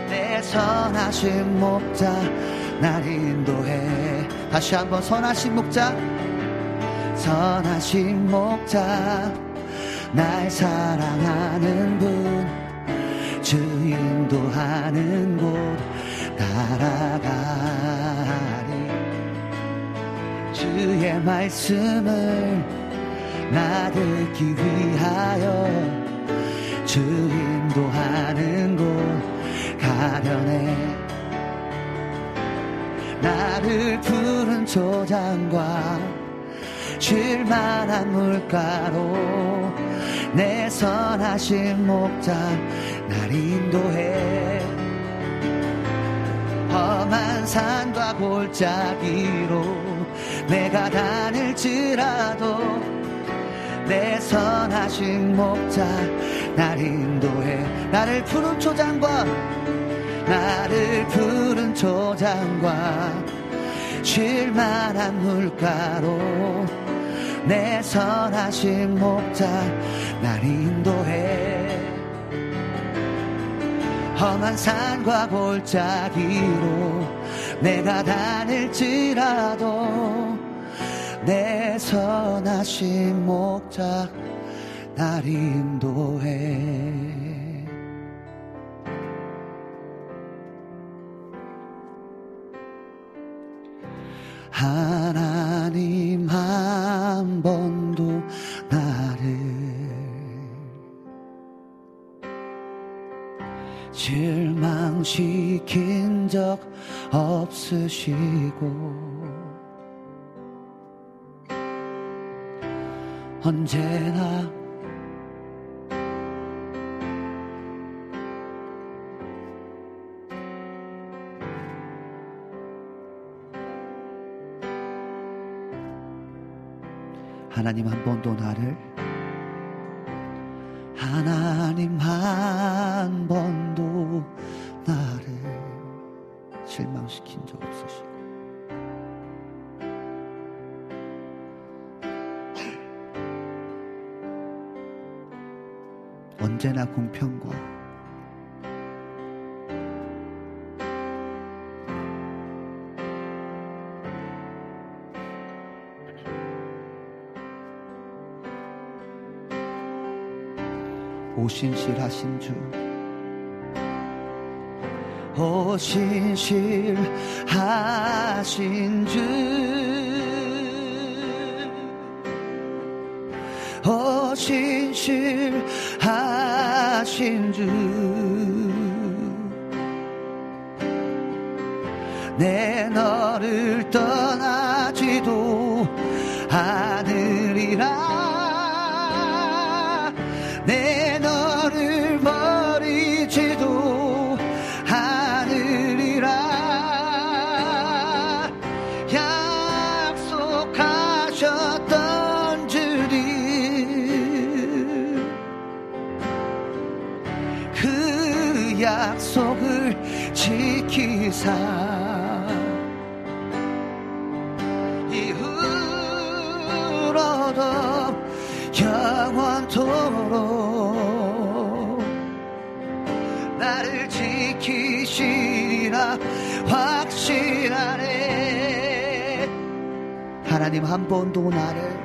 S1: 내 선하신 목자 날 인도해. 다시 한번 선하신 목자. 선하신 목자. 날 사랑하는 분. 주 인도하는 곳. 따라가리. 주의 말씀을 나 듣기 위하여 주 인도하는 곳. 가려네 나를 푸른 초장과 쉴만한 물가로 내 선하신 목자 날 인도해. 험한 산과 골짜기로 내가 다닐지라도 내 선하신 목자 날 인도해. 나를 푸른 초장과 나를 푸른 초장과 쉴만한 물가로 내 선하신 목자 날 인도해. 험한 산과 골짜기로 내가 다닐지라도 내 선하신 목자 날 인도해 하나님 한 번도 나를 실망시킨 적 없으시고 언제나 하나님 한 번도 나를. 하나님 한 번도 나를 실망시킨 적 없으시고. 언제나 공평과 신실하신 주. 오 신실하신 주. 오 신실하신 주 내 너를 떠 한 번도 나를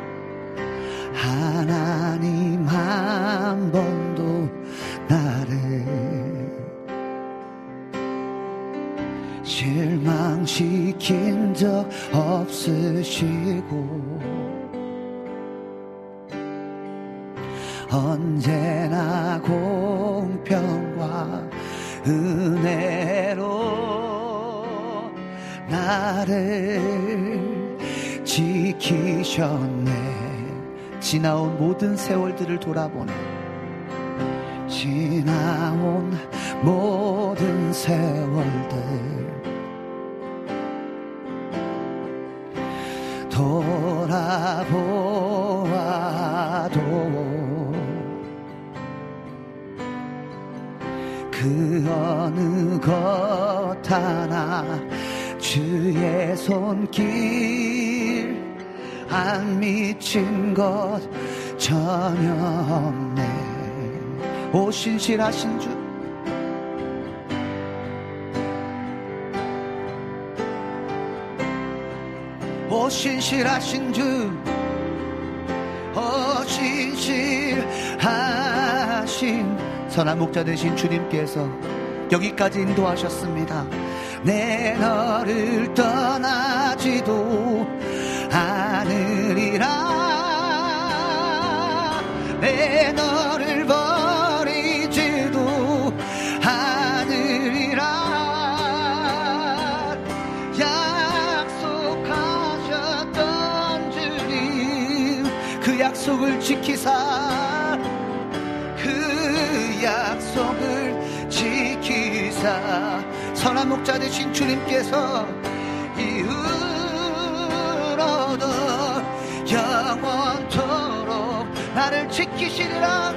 S1: 모든 세월들을 돌아보네. 지나온 모든 세월들. 돌아보아도 그 어느 것 하나 주의 손길 안 미친 것 오 신실하신 주 오 신실하신 주, 오 신실하신 선한 목자 되신 주님께서 여기까지 인도하셨습니다. 내 너를 떠나지도 않으리라. 내 너를 약속을 지키사 그 약속을 지키사. 선한 목자 되신 주님께서 이후로도 영원토록 나를 지키시리라.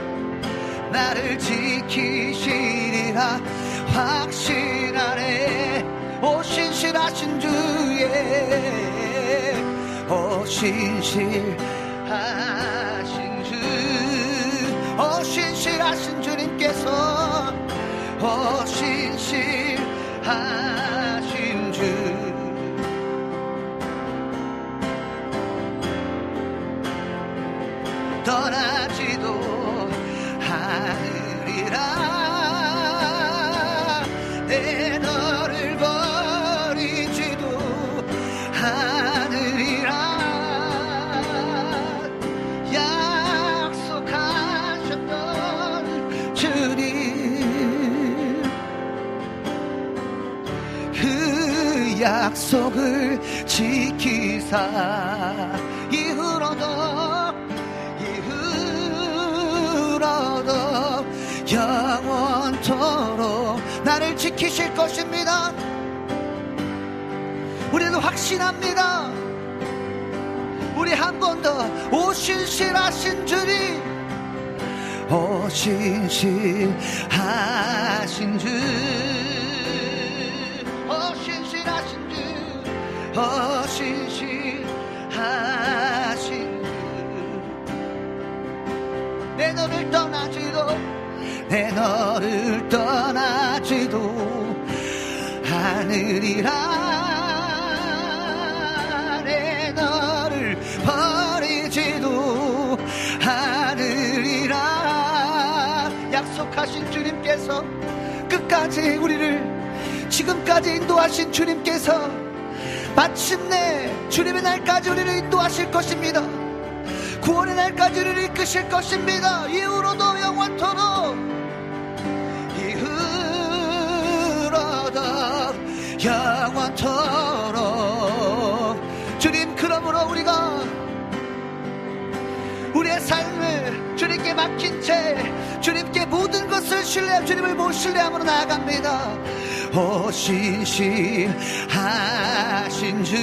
S1: 나를 지키시리라. 확신하네 오 신실하신 주의 오 신실하신 주, 오 신실하신 주님께서 오 신실하신 주. 떠나지도 않으리라 내 약속을 지키사 이후로도 이후로도 영원토록 나를 지키실 것입니다. 우리는 확신합니다. 우리 한 번 더 오신실하신 주님 오신실하신 주 신실하신 주내 너를 떠나지도 내 너를 떠나지도 하늘이라. 내 너를 버리지도 하늘이라. 약속하신 주님께서 끝까지 우리를 지금까지 인도하신 주님께서 마침내 주님의 날까지 우리를 인도하실 것입니다. 구원의 날까지 우리를 이끄실 것입니다. 이후로도 영원토록 이후로도 영원토록 주님 그러므로 우리가 우리의 삶을 주님께 맡긴 채 주님께 모든 것을 신뢰 주님을 못 신뢰함으로 나아갑니다. 오 신실하신 주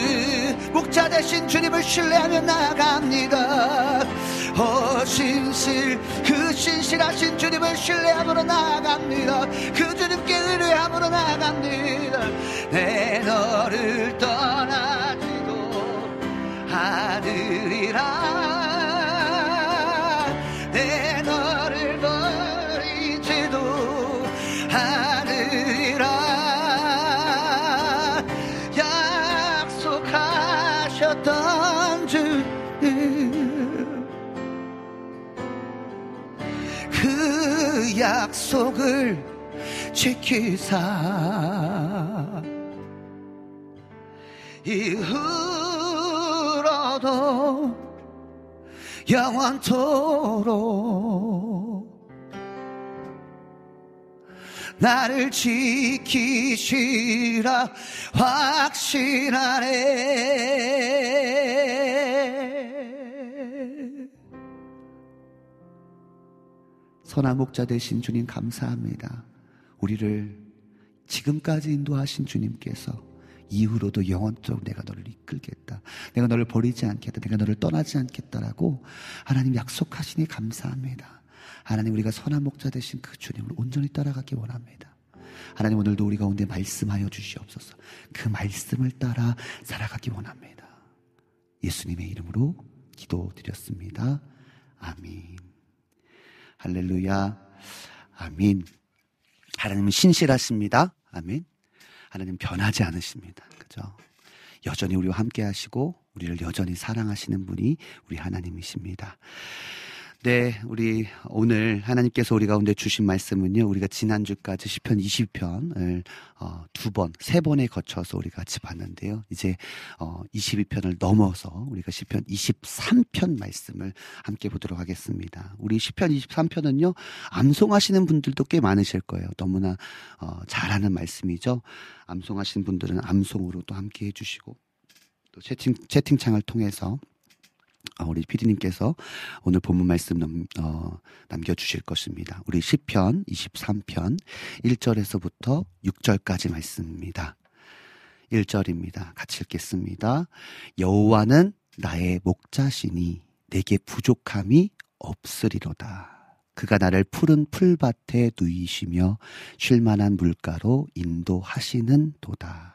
S1: 목자 되신 주님을 신뢰하며 나아갑니다. 오 신실 그 신실하신 주님을 신뢰함으로 나아갑니다. 그 주님께 의뢰함으로 나아갑니다. 내 너를 떠나지도 않으리라 내 너를 버리지도 않으리라. 약속하셨던 주 그 약속을 지키사. 이후로도 영원토록 나를 지키시라 확신하네 선한 목자 되신 주님 감사합니다. 우리를 지금까지 인도하신 주님께서 이후로도 영원적으로 내가 너를 이끌겠다. 내가 너를 버리지 않겠다. 내가 너를 떠나지 않겠다라고 하나님 약속하시니 감사합니다. 하나님 우리가 선한 목자 되신 그 주님을 온전히 따라가기 원합니다. 하나님 오늘도 우리 가운데 말씀하여 주시옵소서. 그 말씀을 따라 살아가기 원합니다. 예수님의 이름으로 기도드렸습니다. 아멘. 할렐루야. 아멘. 하나님은 신실하십니다. 아멘. 하나님 변하지 않으십니다. 그죠? 여전히 우리와 함께 하시고 우리를 여전히 사랑하시는 분이 우리 하나님이십니다. 네, 우리 오늘 하나님께서 우리 가운데 주신 말씀은요. 우리가 지난주까지 시편 20편을 어, 두 번, 세 번에 거쳐서 우리가 같이 봤는데요. 이제 어, 22편을 넘어서 우리가 시편 23편 말씀을 함께 보도록 하겠습니다. 우리 시편 23편은요. 암송하시는 분들도 꽤 많으실 거예요. 너무나 어, 잘하는 말씀이죠. 암송하시는 분들은 암송으로 또 함께 해주시고 또 채팅 채팅창을 통해서 어, 우리 피디님께서 오늘 본문 말씀 남, 어, 남겨주실 것입니다. 우리 10편, 23편, 1절에서부터 6절까지 말씀입니다. 1절입니다. 같이 읽겠습니다. 여호와는 나의 목자시니 내게 부족함이 없으리로다. 그가 나를 푸른 풀밭에 누이시며 쉴만한 물가로 인도하시는 도다.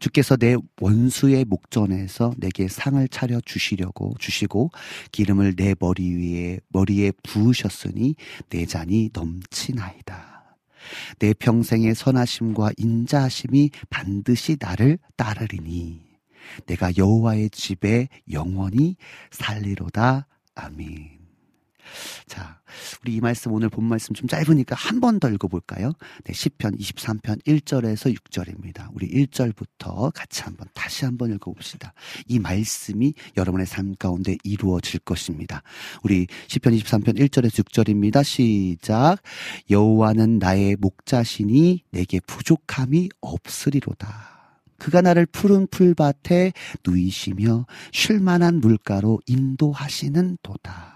S1: 주께서 내 원수의 목전에서 내게 상을 차려 주시려고 주시고 기름을 내 머리 위에 머리에 부으셨으니 내 잔이 넘치나이다. 내 평생의 선하심과 인자하심이 반드시 나를 따르리니 내가 여호와의 집에 영원히 살리로다. 아멘. 자, 우리 이 말씀 오늘 본 말씀 좀 짧으니까 한 번 더 읽어볼까요? 네, 10편 23편 1절에서 6절입니다. 우리 1절부터 같이 한번 다시 한번 읽어봅시다. 이 말씀이 여러분의 삶 가운데 이루어질 것입니다. 우리 10편 23편 1절에서 6절입니다. 시작. 여호와는 나의 목자시니 내게 부족함이 없으리로다. 그가 나를 푸른 풀밭에 누이시며 쉴만한 물가로 인도하시는 도다.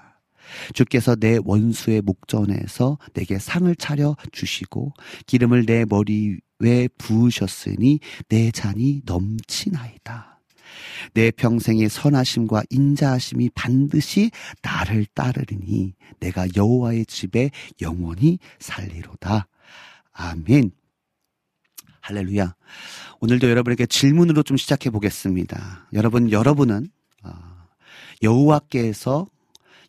S1: 주께서 내 원수의 목전에서 내게 상을 차려 주시고 기름을 내 머리 왜 부으셨으니 내 잔이 넘치나이다. 내 평생의 선하심과 인자하심이 반드시 나를 따르리니 내가 여호와의 집에 영원히 살리로다. 아멘. 할렐루야. 오늘도 여러분에게 질문으로 좀 시작해 보겠습니다. 여러분, 여러분은 어, 여호와께서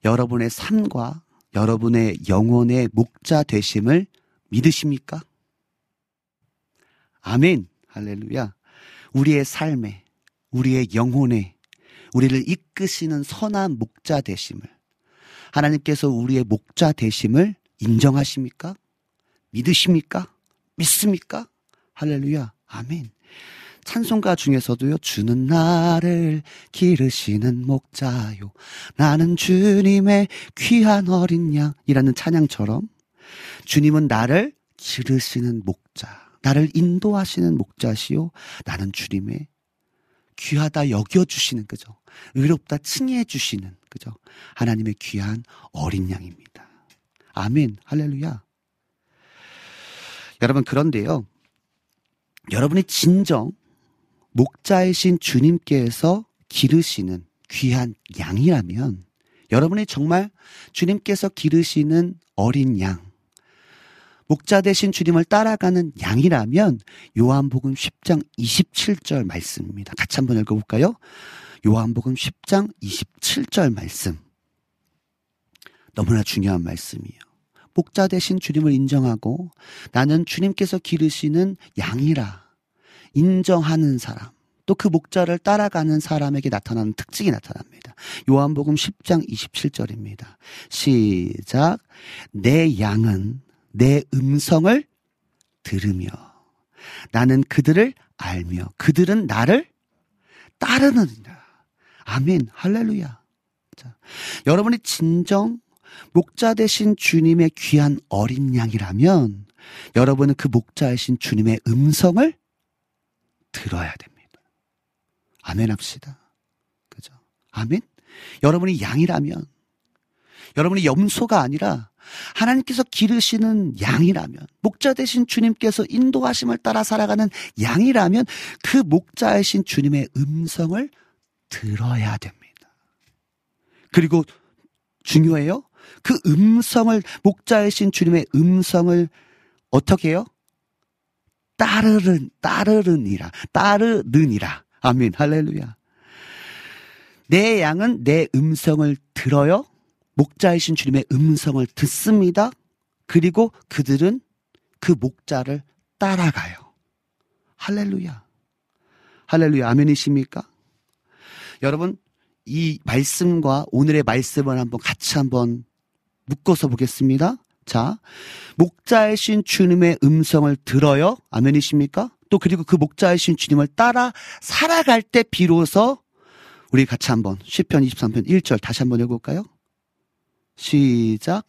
S1: 여러분의 삶과 여러분의 영혼의 목자 되심을 믿으십니까? 아멘. 할렐루야. 우리의 삶에, 우리의 영혼에, 우리를 이끄시는 선한 목자 되심을, 하나님께서 우리의 목자 되심을 인정하십니까? 믿으십니까? 믿습니까? 할렐루야. 아멘. 찬송가 중에서도요, 주는 나를 기르시는 목자요. 나는 주님의 귀한 어린 양이라는 찬양처럼 주님은 나를 기르시는 목자. 나를 인도하시는 목자시요. 나는 주님의 귀하다 여겨주시는, 그죠? 의롭다 칭해주시는, 그죠? 하나님의 귀한 어린 양입니다. 아멘. 할렐루야. 여러분, 그런데요. 여러분이 진정 목자이신 주님께서 기르시는 귀한 양이라면 여러분이 정말 주님께서 기르시는 어린 양, 목자 대신 주님을 따라가는 양이라면 요한복음 10장 27절 말씀입니다. 같이 한번 읽어볼까요? 요한복음 10장 27절 말씀. 너무나 중요한 말씀이에요. 목자 대신 주님을 인정하고 나는 주님께서 기르시는 양이라 인정하는 사람, 또 그 목자를 따라가는 사람에게 나타나는 특징이 나타납니다. 요한복음 10장 27절입니다. 시작. 내 양은 내 음성을 들으며 나는 그들을 알며 그들은 나를 따르느니라. 아멘. 할렐루야. 자, 여러분이 진정 목자 되신 주님의 귀한 어린 양이라면 여러분은 그 목자이신 주님의 음성을 들어야 됩니다. 아멘 합시다. 그죠? 아멘? 여러분이 양이라면, 여러분이 염소가 아니라 하나님께서 기르시는 양이라면, 목자 되신 주님께서 인도하심을 따라 살아가는 양이라면 그 목자이신 주님의 음성을 들어야 됩니다. 그리고 중요해요. 그 음성을, 목자이신 주님의 음성을 어떻게 해요? 따르른, 따르르니라, 따르느니라. 아멘, 할렐루야. 내 양은 내 음성을 들어요. 목자이신 주님의 음성을 듣습니다. 그리고 그들은 그 목자를 따라가요. 할렐루야. 할렐루야. 아멘이십니까? 여러분, 이 말씀과 오늘의 말씀을 한번 같이 한번 묶어서 보겠습니다. 자, 목자이신 주님의 음성을 들어요. 아멘이십니까? 또 그리고 그 목자이신 주님을 따라 살아갈 때 비로소 우리 같이 한번 10편 23편 1절 다시 한번 읽어볼까요? 시작.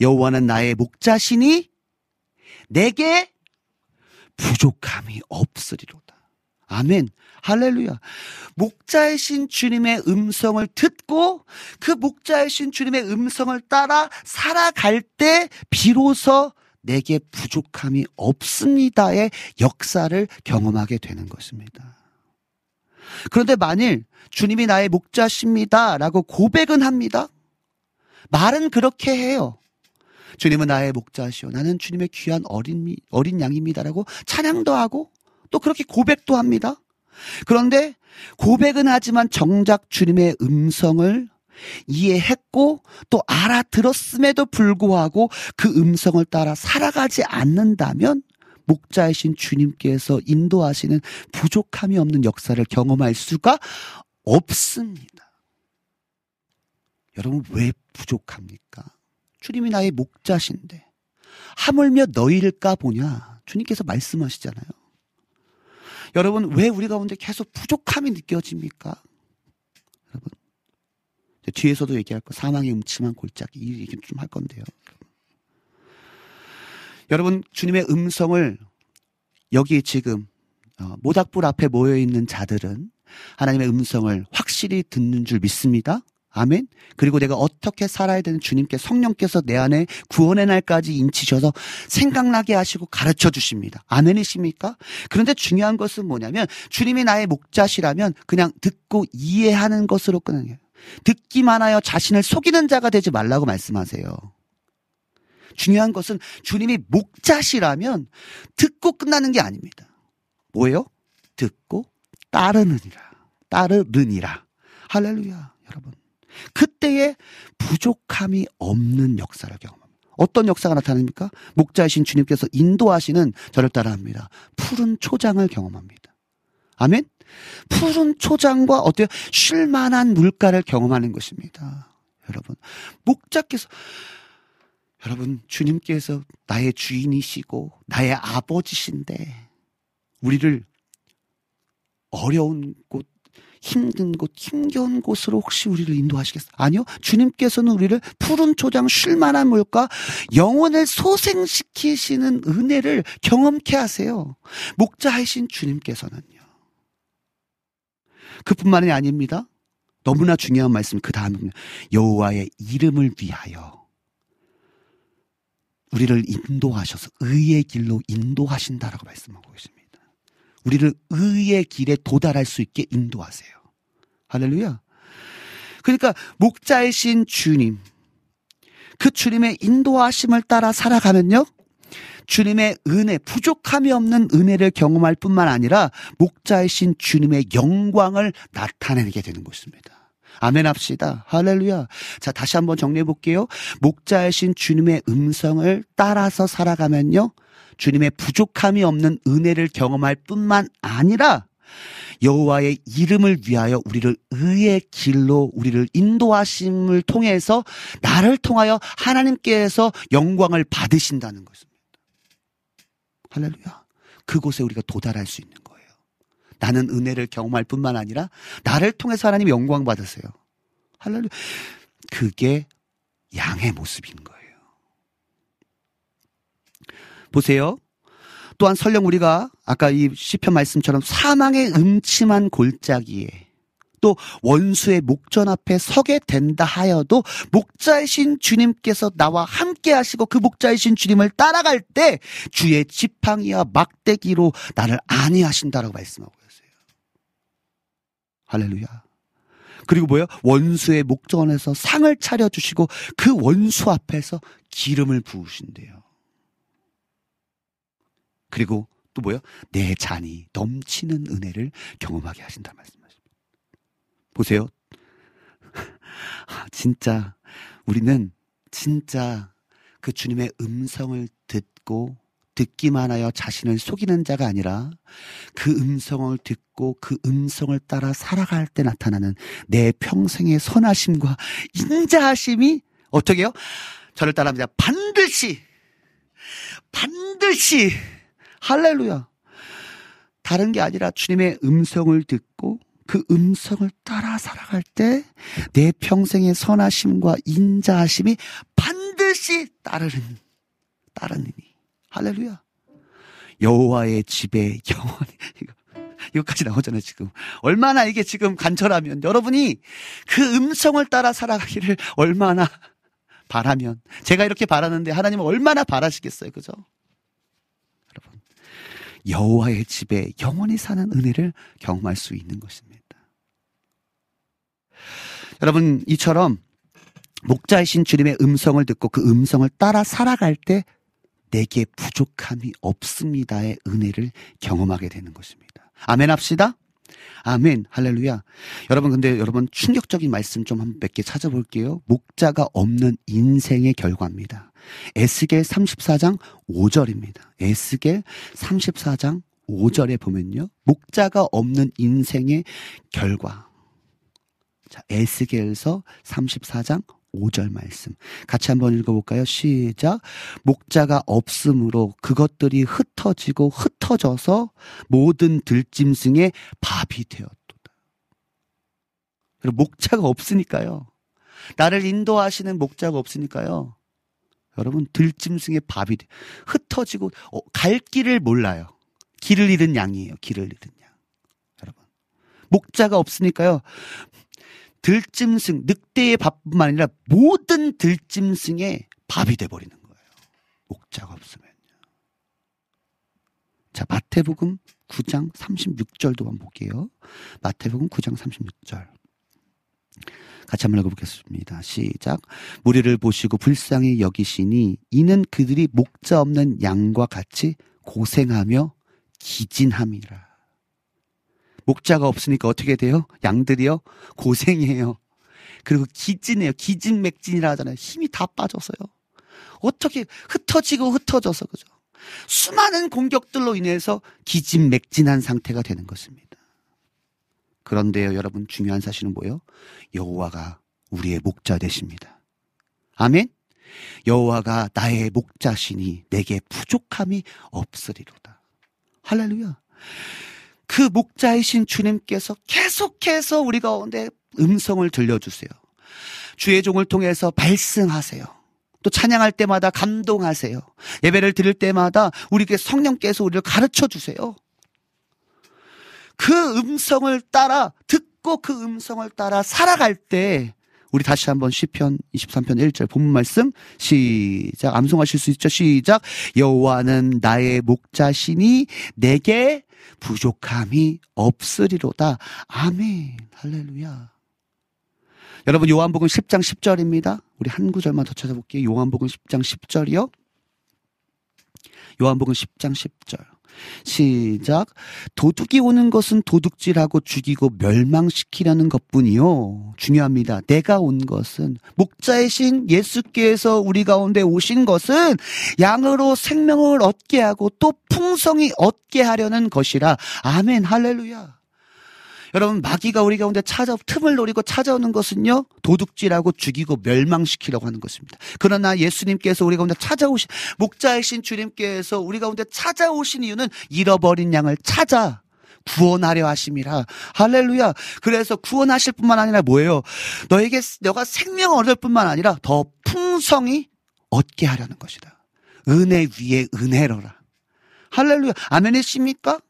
S1: 여호와는 나의 목자시니 내게 부족함이 없으리로다. 아멘. 할렐루야. 목자이신 주님의 음성을 듣고 그 목자이신 주님의 음성을 따라 살아갈 때 비로소 내게 부족함이 없습니다의 역사를 경험하게 되는 것입니다. 그런데 만일 주님이 나의 목자십니다 라고 고백은 합니다. 말은 그렇게 해요. 주님은 나의 목자시오. 나는 주님의 귀한 어린, 어린 양입니다라고 찬양도 하고 또 그렇게 고백도 합니다. 그런데 고백은 하지만 정작 주님의 음성을 이해했고 또 알아들었음에도 불구하고 그 음성을 따라 살아가지 않는다면 목자이신 주님께서 인도하시는 부족함이 없는 역사를 경험할 수가 없습니다. 여러분 왜 부족합니까? 주님이 나의 목자신데 하물며 너희일까 보냐 주님께서 말씀하시잖아요. 여러분 왜 우리 가운데 계속 부족함이 느껴집니까? 여러분 뒤에서도 얘기할 거 사망의 음침한 골짜기 이 얘기 좀 할 건데요. 여러분 주님의 음성을 여기 지금 어, 모닥불 앞에 모여 있는 자들은 하나님의 음성을 확실히 듣는 줄 믿습니다. 아멘. 그리고 내가 어떻게 살아야 되는 주님께 성령께서 내 안에 구원의 날까지 인치셔서 생각나게 하시고 가르쳐 주십니다. 아멘이십니까? 그런데 중요한 것은 뭐냐면 주님이 나의 목자시라면 그냥 듣고 이해하는 것으로 끝나는 거예요. 듣기만 하여 자신을 속이는 자가 되지 말라고 말씀하세요. 중요한 것은 주님이 목자시라면 듣고 끝나는 게 아닙니다. 뭐예요? 듣고 따르느니라. 따르느니라. 할렐루야, 여러분. 그때에 부족함이 없는 역사를 경험합니다. 어떤 역사가 나타납니까? 목자이신 주님께서 인도하시는 저를 따라합니다. 푸른 초장을 경험합니다. 아멘? 푸른 초장과 어때요? 쉴만한 물가를 경험하는 것입니다. 여러분, 목자께서 여러분, 주님께서 나의 주인이시고 나의 아버지신데 우리를 어려운 곳, 힘든 곳, 힘겨운 곳으로 혹시 우리를 인도하시겠어요? 아니요. 주님께서는 우리를 푸른 초장 쉴만한 물과 영혼을 소생시키시는 은혜를 경험케 하세요. 목자이신 주님께서는요. 그뿐만이 아닙니다. 너무나 중요한 말씀 그 다음은 여호와의 이름을 위하여 우리를 인도하셔서 의의 길로 인도하신다라고 말씀하고 계십니다. 우리를 의의 길에 도달할 수 있게 인도하세요. 할렐루야. 그러니까 목자이신 주님, 그 주님의 인도하심을 따라 살아가면요. 주님의 은혜, 부족함이 없는 은혜를 경험할 뿐만 아니라 목자이신 주님의 영광을 나타내게 되는 것입니다. 아멘 합시다. 할렐루야. 자, 다시 한번 정리해 볼게요. 목자이신 주님의 음성을 따라서 살아가면요. 주님의 부족함이 없는 은혜를 경험할 뿐만 아니라 여호와의 이름을 위하여 우리를 의의 길로 우리를 인도하심을 통해서 나를 통하여 하나님께서 영광을 받으신다는 것입니다. 할렐루야. 그곳에 우리가 도달할 수 있는 거예요. 나는 은혜를 경험할 뿐만 아니라 나를 통해서 하나님 영광 받으세요. 할렐루야. 그게 양의 모습인 거예요. 보세요. 또한 설령 우리가 아까 이 시편 말씀처럼 사망의 음침한 골짜기에 또 원수의 목전 앞에 서게 된다 하여도 목자이신 주님께서 나와 함께 하시고 그 목자이신 주님을 따라갈 때 주의 지팡이와 막대기로 나를 안위하신다라고 말씀하고 계세요. 할렐루야. 그리고 뭐예요? 원수의 목전에서 상을 차려주시고 그 원수 앞에서 기름을 부으신대요. 그리고 또 뭐요? 내 잔이 넘치는 은혜를 경험하게 하신다 말씀하십니다. 보세요. *laughs* 진짜 우리는 진짜 그 주님의 음성을 듣고 듣기만 하여 자신을 속이는 자가 아니라 그 음성을 듣고 그 음성을 따라 살아갈 때 나타나는 내 평생의 선하심과 인자하심이 어떻게 해요? 저를 따라합니다. 반드시 반드시 할렐루야. 다른 게 아니라 주님의 음성을 듣고 그 음성을 따라 살아갈 때 내 평생의 선하심과 인자하심이 반드시 따르는 따르느니 할렐루야. 여호와의 집에 영원히 *laughs* 이거 이거까지 나오잖아요 지금 얼마나 이게 지금 간절하면 여러분이 그 음성을 따라 살아가기를 얼마나 바라면 제가 이렇게 바라는데 하나님은 얼마나 바라시겠어요 그죠? 여호와의 집에 영원히 사는 은혜를 경험할 수 있는 것입니다. 여러분 이처럼 목자이신 주님의 음성을 듣고 그 음성을 따라 살아갈 때 내게 부족함이 없습니다의 은혜를 경험하게 되는 것입니다. 아멘 합시다. 아멘. 할렐루야. 여러분, 근데 여러분 충격적인 말씀 좀 한 몇 개 찾아볼게요. 목자가 없는 인생의 결과입니다. 에스겔 34장 5절입니다. 에스겔 34장 5절에 보면요. 목자가 없는 인생의 결과. 자, 에스겔서 34장 5절 말씀. 같이 한번 읽어볼까요? 시작. 목자가 없으므로 그것들이 흩어지고 흩어져서 모든 들짐승의 밥이 되었도다. 목자가 없으니까요. 나를 인도하시는 목자가 없으니까요. 여러분, 들짐승의 밥이 돼. 흩어지고, 어, 갈 길을 몰라요. 길을 잃은 양이에요. 길을 잃은 양. 여러분. 목자가 없으니까요. 들짐승, 늑대의 밥뿐만 아니라 모든 들짐승의 밥이 돼버리는 거예요. 목자가 없으면요. 자, 마태복음 9장 36절도 한번 볼게요. 마태복음 9장 36절. 같이 한번 읽어보겠습니다. 시작. 무리를 보시고 불쌍히 여기시니 이는 그들이 목자 없는 양과 같이 고생하며 기진함이라. 목자가 없으니까 어떻게 돼요? 양들이요? 고생해요. 그리고 기진해요. 기진맥진이라 하잖아요. 힘이 다 빠져서요. 어떻게 흩어지고 흩어져서 그죠? 수많은 공격들로 인해서 기진맥진한 상태가 되는 것입니다. 그런데요, 여러분 중요한 사실은 뭐예요? 여호와가 우리의 목자 되십니다. 아멘. 여호와가 나의 목자시니 내게 부족함이 없으리로다. 할렐루야. 그 목자이신 주님께서 계속해서 우리 가운데 음성을 들려주세요. 주의 종을 통해서 발승하세요. 또 찬양할 때마다 감동하세요. 예배를 드릴 때마다 우리에게 성령께서 우리를 가르쳐 주세요. 그 음성을 따라 듣고 그 음성을 따라 살아갈 때 우리 다시 한번 시편 23편 1절 본문 말씀 시작. 암송하실 수 있죠? 시작. 여호와는 나의 목자시니 내게 부족함이 없으리로다. 아멘. 할렐루야. 여러분 요한복음 10장 10절입니다. 우리 한 구절만 더 찾아볼게요. 요한복음 10장 10절이요. 요한복음 10장 10절 시작. 도둑이 오는 것은 도둑질하고 죽이고 멸망시키려는 것뿐이요. 중요합니다. 내가 온 것은 목자이신 예수께서 우리 가운데 오신 것은 양으로 생명을 얻게 하고 또 풍성히 얻게 하려는 것이라. 아멘. 할렐루야. 여러분 마귀가 우리 가운데 찾아 틈을 노리고 찾아오는 것은요 도둑질하고 죽이고 멸망시키려고 하는 것입니다. 그러나 예수님께서 우리 가운데 찾아오신 목자이신 주님께서 우리 가운데 찾아오신 이유는 잃어버린 양을 찾아 구원하려 하심이라 할렐루야. 그래서 구원하실 뿐만 아니라 뭐예요? 너에게 너가 생명을 얻을 뿐만 아니라 더 풍성히 얻게 하려는 것이다. 은혜 위에 은혜로라. 할렐루야. 아멘이십니까?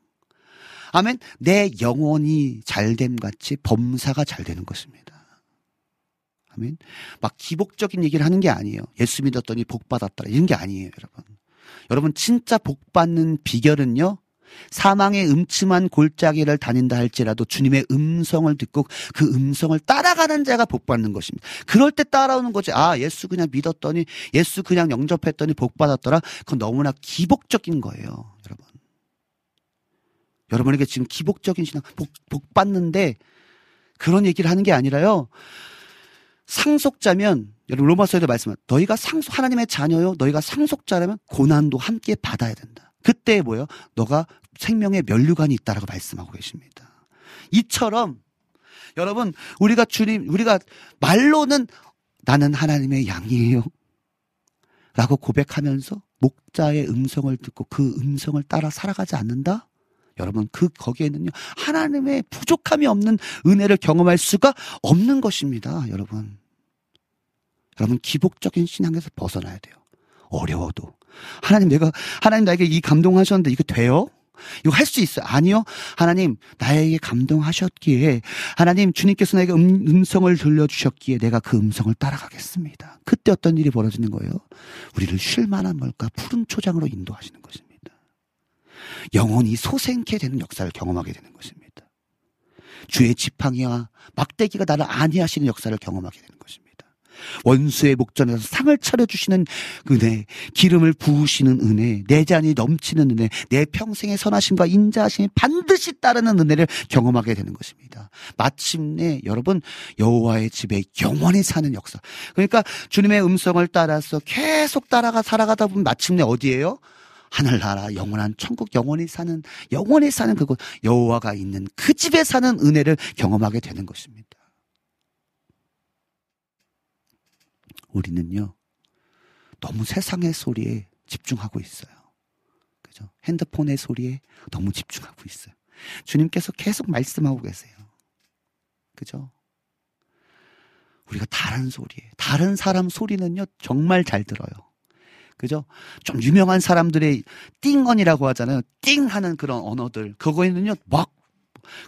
S1: 아멘. 내 영혼이 잘됨 같이 범사가 잘 되는 것입니다. 아멘. 막 기복적인 얘기를 하는 게 아니에요. 예수 믿었더니 복 받았더라. 이런 게 아니에요, 여러분. 여러분, 진짜 복 받는 비결은요. 사망의 음침한 골짜기를 다닌다 할지라도 주님의 음성을 듣고 그 음성을 따라가는 자가 복 받는 것입니다. 그럴 때 따라오는 거지. 아, 예수 그냥 믿었더니 예수 그냥 영접했더니 복 받았더라. 그건 너무나 기복적인 거예요, 여러분. 여러분에게 지금 기복적인 신앙, 복, 복 받는데 그런 얘기를 하는 게 아니라요. 상속자면 여러분 로마서에도 말씀하 너희가 상속 하나님의 자녀요. 너희가 상속자라면 고난도 함께 받아야 된다. 그때 뭐요? 너가 생명의 면류관이 있다라고 말씀하고 계십니다. 이처럼 여러분 우리가 주님 우리가 말로는 나는 하나님의 양이에요. 라고 고백하면서 목자의 음성을 듣고 그 음성을 따라 살아가지 않는다? 여러분 그 거기에는요 하나님의 부족함이 없는 은혜를 경험할 수가 없는 것입니다. 여러분. 여러분 기복적인 신앙에서 벗어나야 돼요. 어려워도 하나님 내가 하나님 나에게 이 감동하셨는데 이거 돼요? 이거 할 수 있어요? 아니요. 하나님 나에게 감동하셨기에 하나님 주님께서 나에게 음, 성을 들려주셨기에 내가 그 음성을 따라가겠습니다. 그때 어떤 일이 벌어지는 거예요? 우리를 쉴 만한 뭘까 푸른 초장으로 인도하시는 것입니다. 영혼이 소생케 되는 역사를 경험하게 되는 것입니다. 주의 지팡이와 막대기가 나를 안위하시는 역사를 경험하게 되는 것입니다. 원수의 목전에서 상을 차려주시는 은혜, 기름을 부으시는 은혜, 내 잔이 넘치는 은혜, 내 평생의 선하심과 인자하심이 반드시 따르는 은혜를 경험하게 되는 것입니다. 마침내 여러분 여호와의 집에 영원히 사는 역사. 그러니까 주님의 음성을 따라서 계속 따라가 살아가다 보면 마침내 어디에요? 하늘나라 영원한 천국 영원히 사는 영원히 사는 그곳 여호와가 있는 그 집에 사는 은혜를 경험하게 되는 것입니다. 우리는요 너무 세상의 소리에 집중하고 있어요. 그죠? 핸드폰의 소리에 너무 집중하고 있어요. 주님께서 계속 말씀하고 계세요. 그죠? 우리가 다른 소리에, 다른 사람 소리는요, 정말 잘 들어요. 그죠? 좀 유명한 사람들의 띵언이라고 하잖아요. 띵 하는 그런 언어들. 그거에는요, 막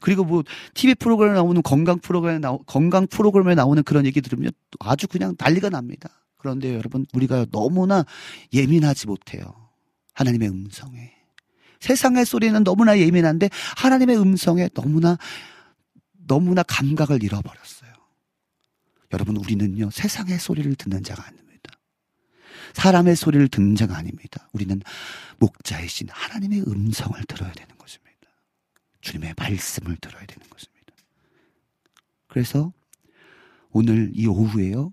S1: 그리고 뭐 TV 프로그램에 나오는 건강 프로그램에 나오 건강 프로그램에 나오는 그런 얘기 들으면 아주 그냥 난리가 납니다. 그런데 여러분 우리가 너무나 예민하지 못해요. 하나님의 음성에. 세상의 소리는 너무나 예민한데 하나님의 음성에 너무나 너무나 감각을 잃어버렸어요. 여러분 우리는요 세상의 소리를 듣는 자가 아닙니다. 사람의 소리를 듣는 자가 아닙니다. 우리는 목자이신 하나님의 음성을 들어야 되는 것입니다. 주님의 말씀을 들어야 되는 것입니다. 그래서 오늘 이 오후에요.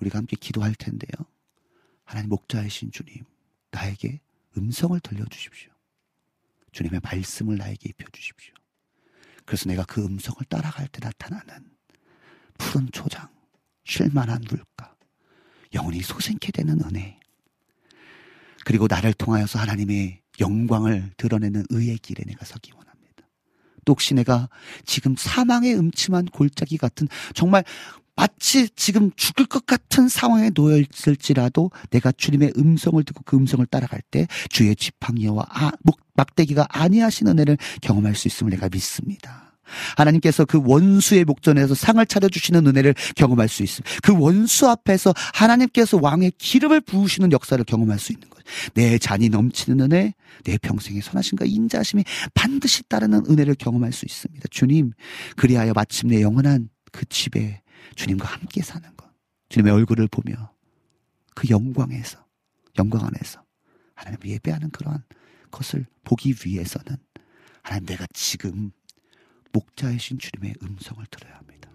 S1: 우리가 함께 기도할 텐데요. 하나님 목자이신 주님, 나에게 음성을 들려주십시오. 주님의 말씀을 나에게 입혀주십시오. 그래서 내가 그 음성을 따라갈 때 나타나는 푸른 초장, 쉴만한 물가, 영혼이 소생케 되는 은혜. 그리고 나를 통하여서 하나님의 영광을 드러내는 의의 길에 내가 서기 원합니다. 또 혹시 내가 지금 사망의 음침한 골짜기 같은 정말 마치 지금 죽을 것 같은 상황에 놓여 있을지라도 내가 주님의 음성을 듣고 그 음성을 따라갈 때 주의 지팡이와 아, 목, 막대기가 아니하신 은혜를 경험할 수 있음을 내가 믿습니다. 하나님께서 그 원수의 목전에서 상을 차려주시는 은혜를 경험할 수 있습니다. 그 원수 앞에서 하나님께서 왕의 기름을 부으시는 역사를 경험할 수 있는 거예요. 내 잔이 넘치는 은혜, 내 평생의 선하심과 인자심이 반드시 따르는 은혜를 경험할 수 있습니다. 주님, 그리하여 마침 내 영원한 그 집에 주님과 함께 사는 것. 주님의 얼굴을 보며 그 영광에서, 영광 안에서 하나님 예배하는 그러한 것을 보기 위해서는 하나님 내가 지금 목자이신 주님의 음성을 들어야 합니다.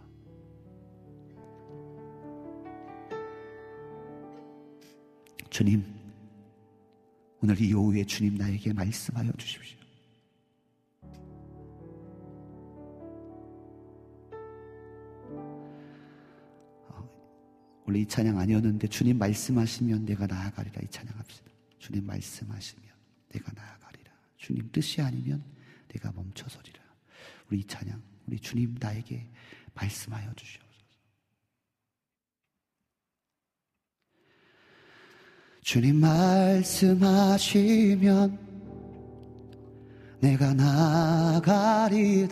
S1: 주님, 오늘 이 오후에 주님 나에게 말씀하여 주십시오. 어, 원래 이 찬양 아니었는데 주님 말씀하시면 내가 나아가리라 이 찬양 합시다. 주님 말씀하시면 내가 나아가리라. 주님 뜻이 아니면 내가 멈춰서리라. 우리 이 찬양, 우리 주님 나에게 말씀하여 주시오. 주님 말씀하시면 내가 나가리다.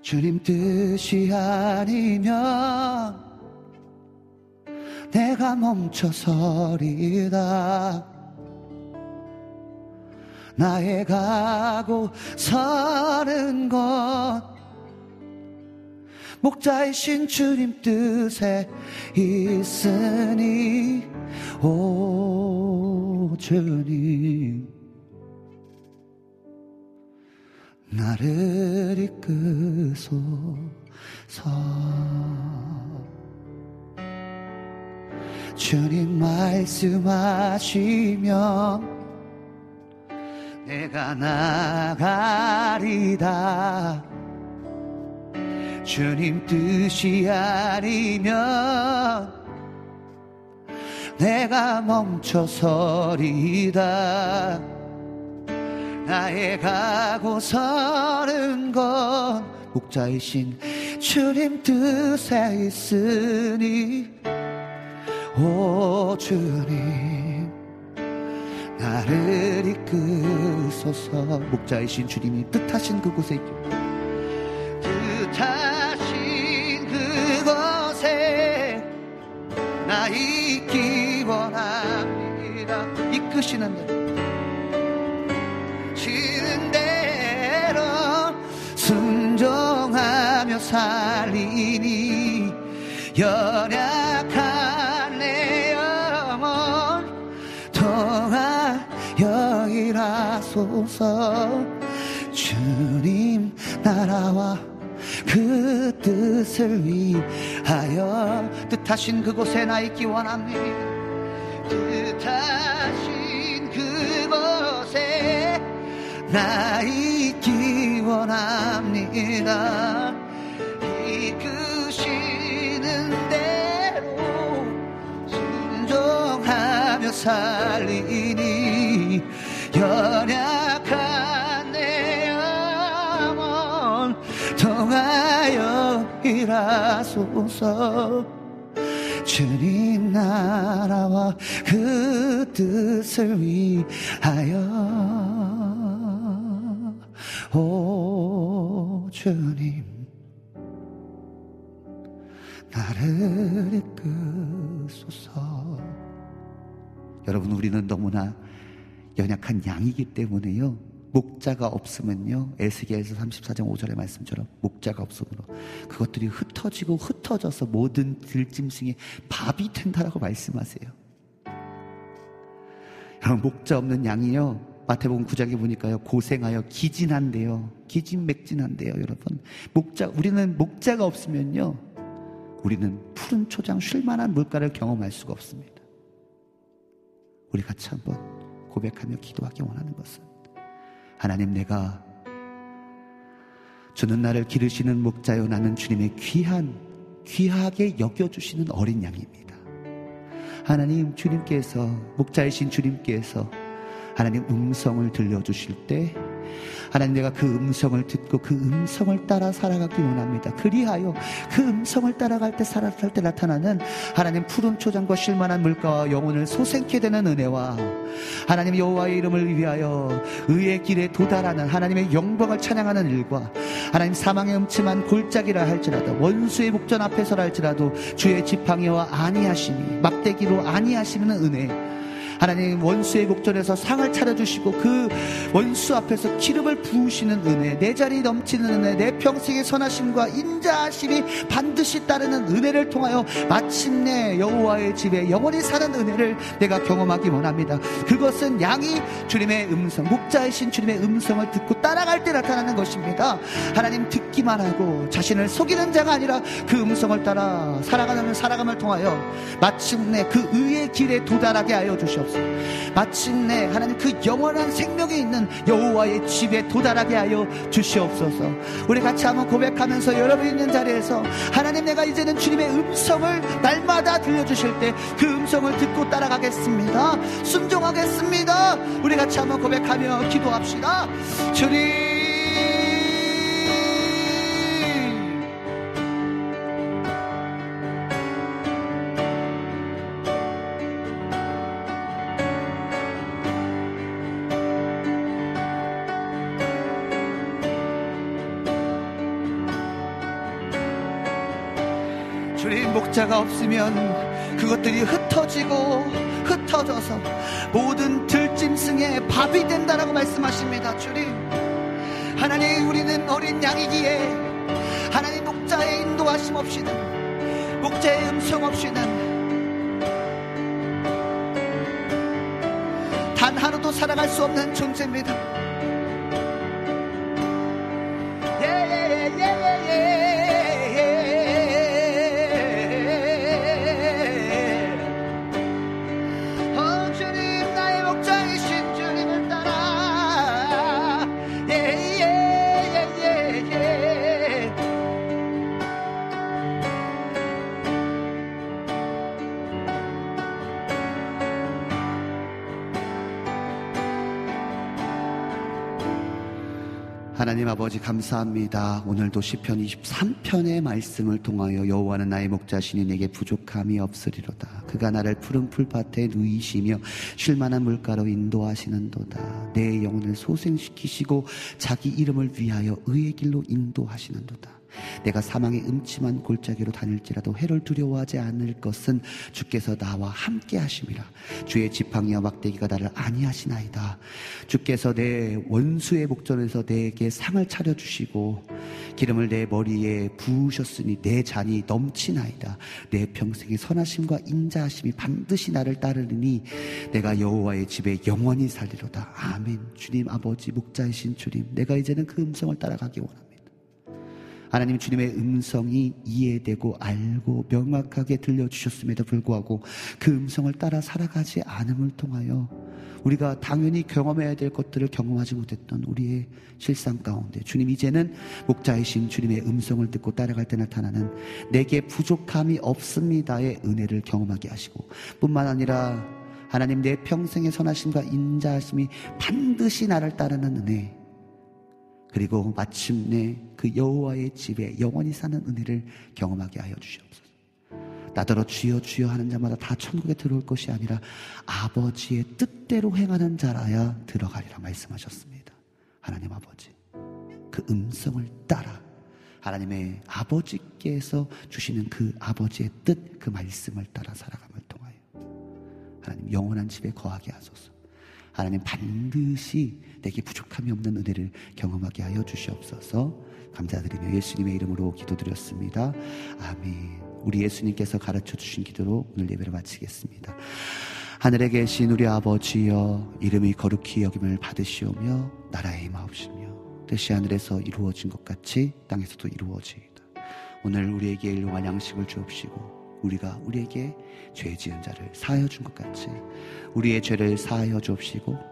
S1: 주님 뜻이 아니면 내가 멈춰서리다. 나의 가고 서는 것 목자이신 주님 뜻에 있으니 오 주님. 나를 이끄소서. 주님 말씀하시면 내가 나가리다 주님 뜻이 아니면 내가 멈춰서리다. 나의 가고 서는 건 목자이신 주님 뜻에 있으니 오 주님 나를 이끄소서. 목자이신 주님이 뜻하신 그곳에 있기 나 있기 원합니다 이끄시는 대로 시는 대로 순종하며 살리니 연약한 내 영혼 통하여 일하소서. 주님 나라와 그 뜻을 위하여 뜻하신 그곳에 나 있기 원합니다 뜻하신 그곳에 나 있기 원합니다. 이끄시는 대로 순종하며 살리니 연약 일하소서. 주님 나라와 그 뜻을 위하여. 오 주님. 나를 이끄소서. 여러분 우리는 너무나 연약한 양이기 때문에요 목자가 없으면요. 에스겔서 34장 5절의 말씀처럼 목자가 없으므로 그것들이 흩어지고 흩어져서 모든 들짐승이 밥이 된다라고 말씀하세요. 여러분 목자 없는 양이요. 마태복음 9장에 보니까요. 고생하여 기진한데요. 기진맥진한데요 여러분. 목자 우리는 목자가 없으면요. 우리는 푸른 초장 쉴 만한 물가를 경험할 수가 없습니다. 우리 같이 한번 고백하며 기도하기 원하는 것은 하나님 내가 주는 나를 기르시는 목자요 나는 주님의 귀한 귀하게 여겨주시는 어린 양입니다. 하나님 주님께서 목자이신 주님께서 하나님 음성을 들려주실 때 하나님 내가 그 음성을 듣고 그 음성을 따라 살아가기 원합니다. 그리하여 그 음성을 따라갈 때 살아갈 때 나타나는 하나님 푸른 초장과 쉴만한 물가와 영혼을 소생케 되는 은혜와 하나님 여호와의 이름을 위하여 의의 길에 도달하는 하나님의 영광을 찬양하는 일과 하나님 사망의 음침한 골짜기라 할지라도 원수의 목전 앞에서라 할지라도 주의 지팡이와 아니하심이 막대기로 아니하시는 은혜 하나님 원수의 목전에서 상을 차려주시고 그 원수 앞에서 기름을 부으시는 은혜 내 자리 넘치는 은혜 내 평생의 선하심과 인자하심이 반드시 따르는 은혜를 통하여 마침내 여호와의 집에 영원히 사는 은혜를 내가 경험하기 원합니다 그것은 양이 주님의 음성 목자이신 주님의 음성을 듣고 따라갈 때 나타나는 것입니다 하나님 듣기만 하고 자신을 속이는 자가 아니라 그 음성을 따라 살아가는 살아감을 통하여 마침내 그 의의 길에 도달하게 하여 주시옵소서. 마침내 하나님 그 영원한 생명이 있는 여호와의 집에 도달하게 하여 주시옵소서. 우리 같이 한번 고백하면서 여러분 있는 자리에서 하나님 내가 이제는 주님의 음성을 날마다 들려주실 때 그 음성을 듣고 따라가겠습니다. 순종하겠습니다. 우리 같이 한번 고백하며 기도합시다. 주님. 목자가 없으면 그것들이 흩어지고 흩어져서 모든 들짐승의 밥이 된다라고 말씀하십니다. 주님 하나님 우리는 어린 양이기에 하나님 목자의 인도하심 없이는 목자의 음성 없이는 단 하루도 살아갈 수 없는 존재입니다. 하나님 아버지 감사합니다. 오늘도 시편 23편의 말씀을 통하여 여호와는 나의 목자시니 내게 부족함이 없으리로다. 그가 나를 푸른 풀밭에 누이시며 쉴만한 물가로 인도하시는도다. 내 영혼을 소생시키시고 자기 이름을 위하여 의의 길로 인도하시는도다. 내가 사망의 음침한 골짜기로 다닐지라도 해를 두려워하지 않을 것은 주께서 나와 함께 하심이라. 주의 지팡이와 막대기가 나를 아니하시나이다. 주께서 내 원수의 목전에서 내게 상을 차려 주시고 기름을 내 머리에 부으셨으니 내 잔이 넘치나이다. 내 평생의 선하심과 인자하심이 반드시 나를 따르니 내가 여호와의 집에 영원히 살리로다. 아멘. 주님 아버지 목자이신 주님 내가 이제는 그 음성을 따라가기 원합니다 하나님 주님의 음성이 이해되고 알고 명확하게 들려주셨음에도 불구하고 그 음성을 따라 살아가지 않음을 통하여 우리가 당연히 경험해야 될 것들을 경험하지 못했던 우리의 실상 가운데 주님 이제는 목자이신 주님의 음성을 듣고 따라갈 때 나타나는 내게 부족함이 없습니다의 은혜를 경험하게 하시고 뿐만 아니라 하나님 내 평생의 선하심과 인자하심이 반드시 나를 따르는 은혜 그리고 마침내 그 여호와의 집에 영원히 사는 은혜를 경험하게 하여 주시옵소서. 나더러 주여 주여 하는 자마다 다 천국에 들어올 것이 아니라 아버지의 뜻대로 행하는 자라야 들어가리라 말씀하셨습니다. 하나님 아버지 그 음성을 따라 하나님의 아버지께서 주시는 그 아버지의 뜻 그 말씀을 따라 살아감을 통하여 하나님 영원한 집에 거하게 하소서. 하나님 반드시 내게 부족함이 없는 은혜를 경험하게 하여 주시옵소서 감사드리며 예수님의 이름으로 기도드렸습니다. 아멘. 우리 예수님께서 가르쳐 주신 기도로 오늘 예배를 마치겠습니다. 하늘에 계신 우리 아버지여 이름이 거룩히 여김을 받으시오며 나라의 임하옵시며 뜻이 하늘에서 이루어진 것 같이 땅에서도 이루어지이다. 오늘 우리에게 일용할 양식을 주옵시고 우리가 우리에게 죄 지은 자를 사하여 준 것 같이 우리의 죄를 사하여 주옵시고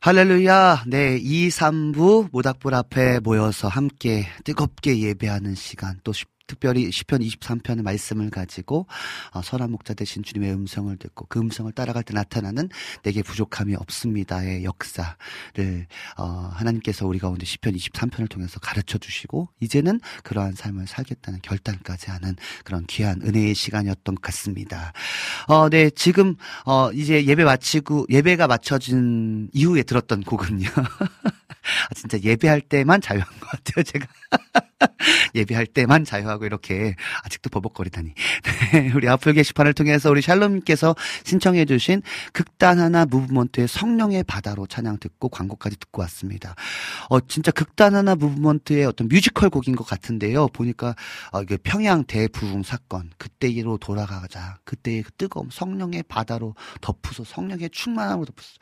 S1: 할렐루야. 네, 2, 3부 모닥불 앞에 모여서 함께 뜨겁게 예배하는 시간 또 특별히 시편 23편의 말씀을 가지고 어, 선한 목자 대신 주님의 음성을 듣고 그 음성을 따라갈 때 나타나는 내게 부족함이 없습니다의 역사를 어, 하나님께서 우리 가운데 시편 23편을 통해서 가르쳐 주시고 이제는 그러한 삶을 살겠다는 결단까지 하는 그런 귀한 은혜의 시간이었던 것 같습니다. 어, 네, 지금 어, 이제 예배 마치고 예배가 마쳐진 이후에 들었던 곡은요. *laughs* 아, 진짜 예배할 때만 자유한 것 같아요, 제가. *laughs* *laughs* 예배할 때만 자유하고 이렇게 아직도 버벅거리다니. 네, 우리 아플 게시판을 통해서 우리 샬롬님께서 신청해주신 극단 하나 무브먼트의 성령의 바다로 찬양 듣고 광고까지 듣고 왔습니다. 어, 진짜 극단 하나 무브먼트의 어떤 뮤지컬 곡인 것 같은데요. 보니까 어, 이게 평양 대부흥 사건 그때로 돌아가자. 그때의 그 뜨거움 성령의 바다로 덮으소 성령의 충만함으로 덮으소.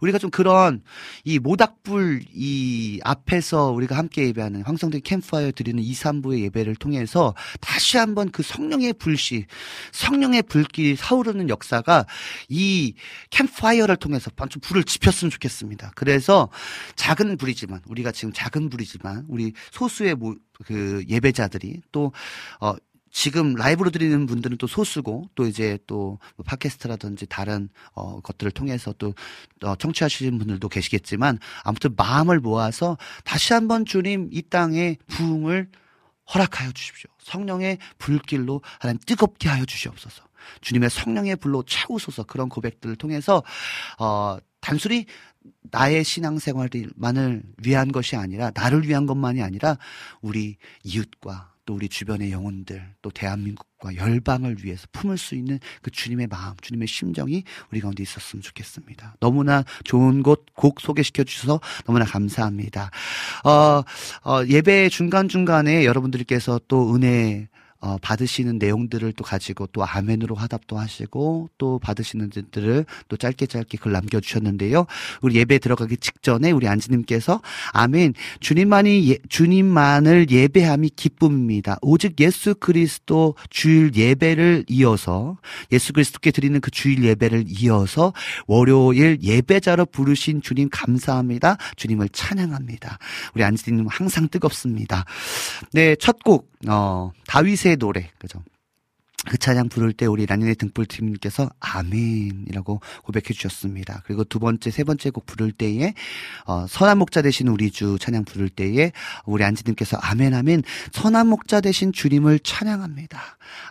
S1: 우리가 좀 그런 이 모닥불 이 앞에서 우리가 함께 예배하는 황성대 캠프파이어 드리는 2, 3부의 예배를 통해서 다시 한번 그 성령의 불씨, 성령의 불길이 사오르는 역사가 이 캠프파이어를 통해서 좀 불을 지폈으면 좋겠습니다. 그래서 작은 불이지만 우리가 지금 작은 불이지만 우리 소수의 모, 그 예배자들이 또 어, 지금 라이브로 드리는 분들은 또 소수고 또 이제 또뭐 팟캐스트라든지 다른 어 것들을 통해서 또 어, 청취하시는 분들도 계시겠지만 아무튼 마음을 모아서 다시 한번 주님 이 땅에 부흥을 허락하여 주십시오. 성령의 불길로 하나님 뜨겁게 하여 주시옵소서. 주님의 성령의 불로 채우소서 그런 고백들을 통해서 어 단순히 나의 신앙생활만을 위한 것이 아니라 나를 위한 것만이 아니라 우리 이웃과 또 우리 주변의 영혼들, 또 대한민국과 열방을 위해서 품을 수 있는 그 주님의 마음, 주님의 심정이 우리 가운데 있었으면 좋겠습니다. 너무나 좋은 곳 곡 소개시켜 주셔서 너무나 감사합니다. 어, 어, 예배 중간중간에 여러분들께서 또 은혜 어, 받으시는 내용들을 또 가지고 또 아멘으로 화답도 하시고 또 받으시는 분들을 또 짧게 짧게 글 남겨주셨는데요. 우리 예배 들어가기 직전에 우리 안지님께서 아멘 주님만이 예, 주님만을 예배함이 기쁨입니다. 오직 예수 그리스도 주일 예배를 이어서 예수 그리스도께 드리는 그 주일 예배를 이어서 월요일 예배자로 부르신 주님 감사합니다. 주님을 찬양합니다. 우리 안지님 항상 뜨겁습니다. 네, 첫 곡, 어, 다윗의 노래, 그죠? 그 찬양 부를 때 우리 라니네 등불팀님께서 아멘이라고 고백해 주셨습니다. 그리고 두 번째, 세 번째 곡 부를 때에 어, 선한 목자 되신 우리 주 찬양 부를 때에 우리 안지님께서 아멘 아멘 선한 목자 되신 주님을 찬양합니다.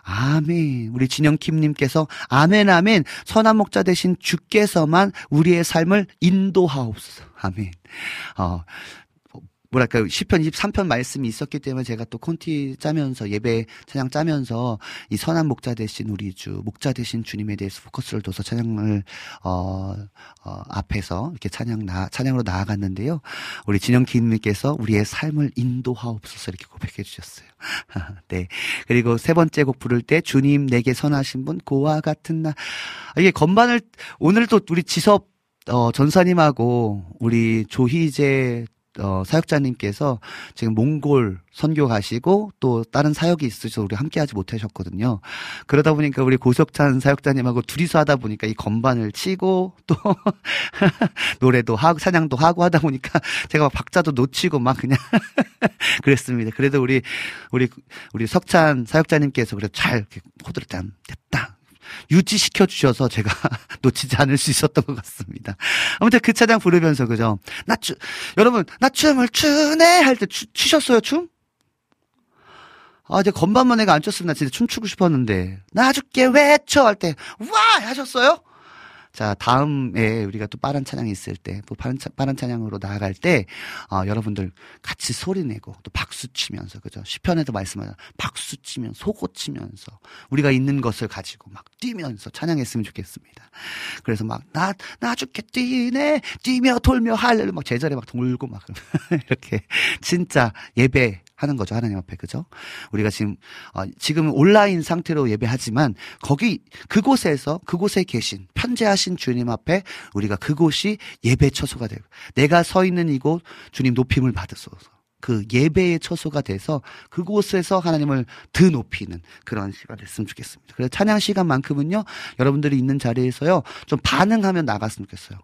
S1: 아멘. 우리 진영킴님께서 아멘 아멘 선한 목자 되신 주께서만 우리의 삶을 인도하옵소서. 아멘. 어, 뭐랄까 시편 23편 말씀이 있었기 때문에 제가 또 콘티 짜면서 예배 찬양 짜면서 이 선한 목자 대신 우리 주 목자 대신 주님에 대해서 포커스를 둬서 찬양을 어, 어 앞에서 이렇게 찬양 나 찬양으로 나아갔는데요. 우리 진영 기님께서 우리의 삶을 인도하옵소서 이렇게 고백해 주셨어요. *laughs* 네. 그리고 세 번째 곡 부를 때 주님 내게 선하신 분 고와 같은 나 이게 건반을 오늘 또 우리 지섭 어, 전사님하고 우리 조희재 어, 사역자님께서 지금 몽골 선교 가시고 또 다른 사역이 있으셔서 우리 함께 하지 못하셨거든요. 그러다 보니까 우리 고석찬 사역자님하고 둘이서 하다 보니까 이 건반을 치고 또 *laughs* 노래도 하고 찬양도 하고 하다 보니까 *laughs* 제가 막 박자도 놓치고 막 그냥 *laughs* 그랬습니다. 그래도 우리 우리 우리 석찬 사역자님께서 그래도 잘 이렇게 호들을 짠 됐다. 유지시켜 주셔서 제가 *laughs* 놓치지 않을 수 있었던 것 같습니다. 아무튼 그 차장 부르면서 그죠? 나 추, 여러분 나 춤을 추네 할 때 추셨어요 춤? 아, 이제 건반만 내가 안 췄으면 나 진짜 춤추고 싶었는데 나 죽게 외쳐 할 때 와 하셨어요? 자, 다음에 우리가 또 빠른 찬양이 있을 때, 또 빠른, 빠른 찬양으로 나아갈 때, 어, 여러분들 같이 소리 내고 또 박수 치면서, 그죠? 시편에도 말씀하자 박수 치면, 소고 치면서, 우리가 있는 것을 가지고 막 뛰면서 찬양했으면 좋겠습니다. 그래서 막, 나, 나 죽게 뛰네, 뛰며 돌며 할렐루, 막 제자리에 막 돌고 막, *laughs* 이렇게, 진짜 예배, 하는 거죠. 하나님 앞에. 그죠? 우리가 지금, 어, 지금 온라인 상태로 예배하지만 거기, 그곳에서, 그곳에 계신, 편재하신 주님 앞에 우리가 그곳이 예배 처소가 되고, 내가 서 있는 이곳 주님 높임을 받으소서. 그 예배의 처소가 돼서 그곳에서 하나님을 드 높이는 그런 시간 됐으면 좋겠습니다. 그래서 찬양 시간만큼은요, 여러분들이 있는 자리에서요, 좀 반응하면 나갔으면 좋겠어요.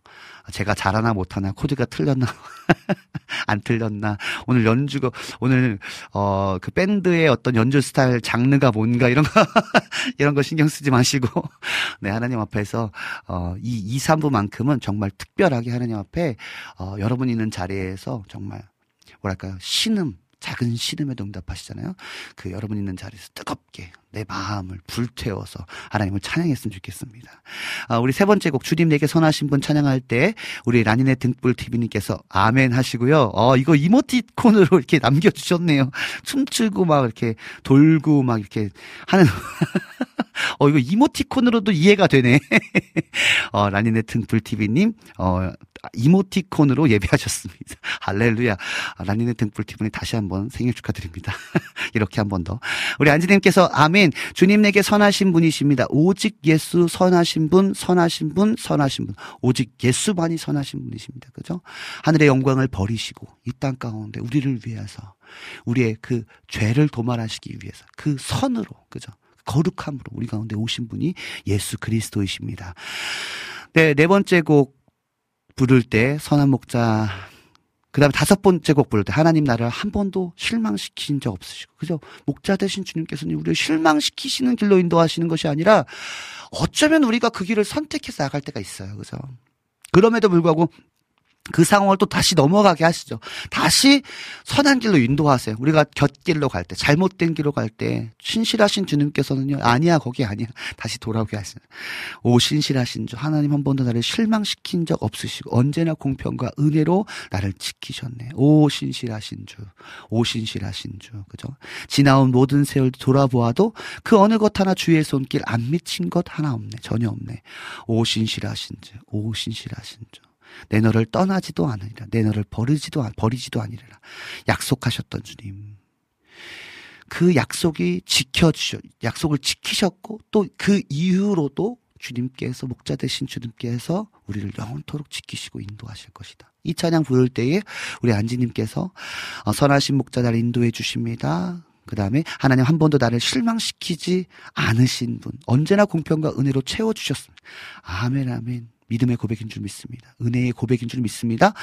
S1: 제가 잘하나 못하나, 코드가 틀렸나, *laughs* 안 틀렸나, 오늘 연주가, 오늘, 어, 그 밴드의 어떤 연주 스타일, 장르가 뭔가 이런 거, *laughs* 이런 거 신경 쓰지 마시고, 네, 하나님 앞에서, 어, 이 2, 3부만큼은 정말 특별하게 하나님 앞에, 어, 여러분 있는 자리에서 정말 뭐랄까요 신음 작은 신음에도 응답하시잖아요. 그 여러분 있는 자리에서 뜨겁게 내 마음을 불태워서 하나님을 찬양했으면 좋겠습니다. 아, 우리 세 번째 곡 주님 내게 선하신 분 찬양할 때 우리 라니네 등불 TV님께서 아멘 하시고요. 어 이거 이모티콘으로 이렇게 남겨주셨네요. 춤추고 막 이렇게 돌고 막 이렇게 하는 *laughs* 어 이거 이모티콘으로도 이해가 되네. *laughs* 어 라니네 등불 TV님 어 이모티콘으로 예배하셨습니다. *laughs* 할렐루야. 아, 라니네 등불 TV님 다시 한번 생일 축하드립니다. 이렇게 한 번 더. 우리 안지님께서 아멘. 주님 내게 선하신 분이십니다. 오직 예수 선하신 분, 선하신 분, 선하신 분. 오직 예수만이 선하신 분이십니다. 그죠? 하늘의 영광을 버리시고 이 땅 가운데 우리를 위해서 우리의 그 죄를 도말하시기 위해서 그 선으로 그죠? 거룩함으로 우리 가운데 오신 분이 예수 그리스도이십니다. 네, 네 번째 곡 부를 때 선한 목자 그 다음에 다섯 번째 곡 부를 때 하나님 나를 한 번도 실망시킨 적 없으시고 그죠? 목자 되신 주님께서는 우리를 실망시키시는 길로 인도하시는 것이 아니라 어쩌면 우리가 그 길을 선택해서 나갈 때가 있어요. 그죠? 그럼에도 불구하고 그 상황을 또 다시 넘어가게 하시죠. 다시 선한 길로 인도하세요. 우리가 곁길로 갈 때, 잘못된 길로 갈 때, 신실하신 주님께서는요, 아니야, 거기 아니야. *laughs* 다시 돌아오게 하시는. 오, 신실하신 주. 하나님 한 번도 나를 실망시킨 적 없으시고, 언제나 공평과 은혜로 나를 지키셨네. 오, 신실하신 주. 오, 신실하신 주. 그죠? 지나온 모든 세월 돌아보아도 그 어느 것 하나 주의 손길 안 미친 것 하나 없네. 전혀 없네. 오, 신실하신 주. 오, 신실하신 주. 내 너를 떠나지도 않으리라. 내 너를 버리지도 버리지도 아니리라. 약속하셨던 주님. 그 약속이 지켜주셔 약속을 지키셨고 또 그 이후로도 주님께서 목자 되신 주님께서 우리를 영원토록 지키시고 인도하실 것이다. 이 찬양 부를 때에 우리 안지님께서 어, 선하신 목자 날 인도해 주십니다. 그 다음에 하나님 한 번도 나를 실망시키지 않으신 분 언제나 공평과 은혜로 채워주셨습니다. 아멘 아멘. 믿음의 고백인 줄 믿습니다. 은혜의 고백인 줄 믿습니다.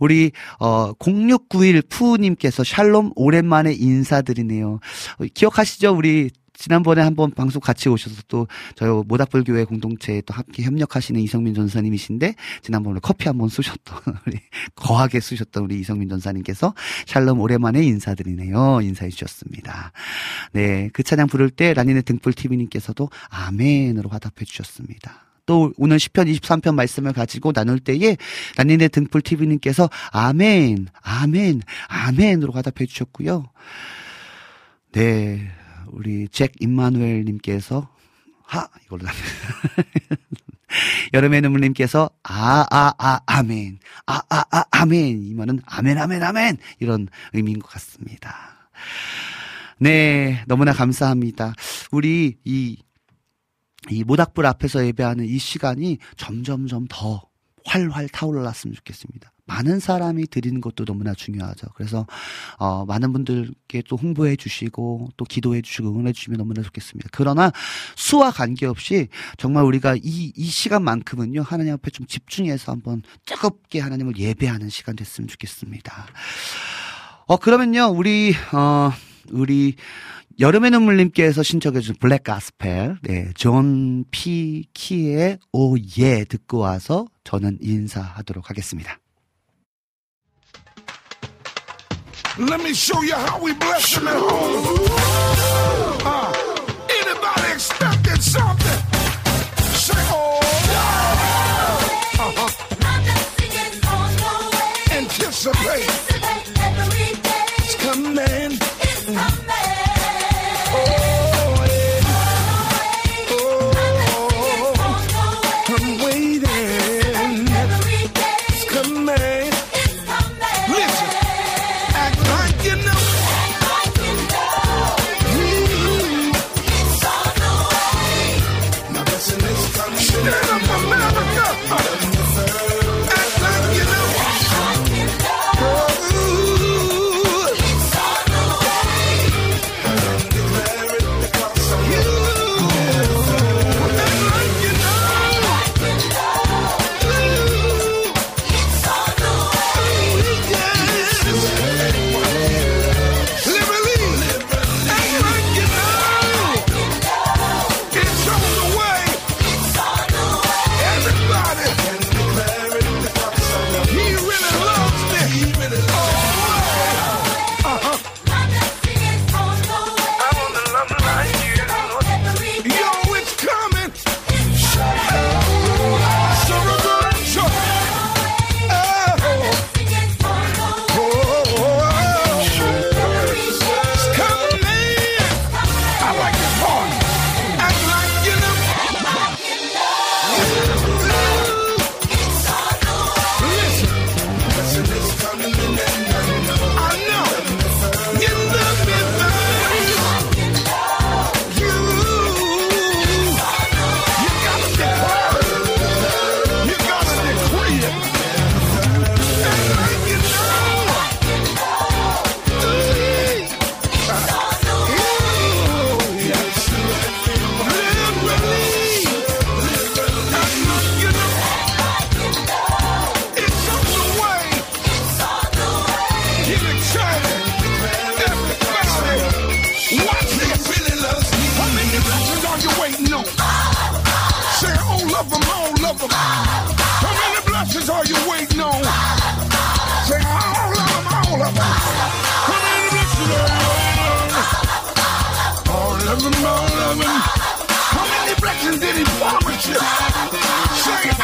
S1: 우리 어 0691 푸님께서 샬롬 오랜만에 인사드리네요. 어, 기억하시죠? 우리 지난번에 한번 방송 같이 오셔서 또 저희 모닥불교회 공동체에 또 함께 협력하시는 이성민 전사님이신데 지난번에 커피 한번 쏘셨던 *laughs* 우리 거하게 쏘셨던 우리 이성민 전사님께서 샬롬 오랜만에 인사드리네요 인사해 주셨습니다. 네, 그 찬양 부를 때 라니네 등불 TV님께서도 아멘으로 화답해 주셨습니다. 또 오늘 10편 23편 말씀을 가지고 나눌 때에 난니네 등불 TV님께서 아멘, 아멘, 아멘으로 화답해 주셨고요. 네, 우리 잭 임마누엘 님께서 하 이걸로 *laughs* 여름의 눈물님께서 아 아 아 아멘 아 아 아 아멘 이 말은 아멘 아멘 아멘 이런 의미인 것 같습니다. 네 너무나 감사합니다. 우리 이 이 모닥불 앞에서 예배하는 이 시간이 점점점 더 활활 타올랐으면 좋겠습니다. 많은 사람이 드리는 것도 너무나 중요하죠. 그래서 어, 많은 분들께 또 홍보해 주시고 또 기도해 주시고 응원해 주시면 너무나 좋겠습니다. 그러나 수와 관계없이 정말 우리가 이, 이 시간만큼은요 하나님 앞에 좀 집중해서 한번 뜨겁게 하나님을 예배하는 시간 됐으면 좋겠습니다. 어 그러면요 우리 어 우리 여름의 눈물님께서 신청해주신 black gospel, 네, John P. Kee의 Oh Yeah 듣고 와서 저는 인사하도록 하겠습니다. Let me show you how we bless them at home. Uh, anybody expected something? Say, oh, yeah. Uh-huh.
S6: long loving? How many blessings did he promise you? Say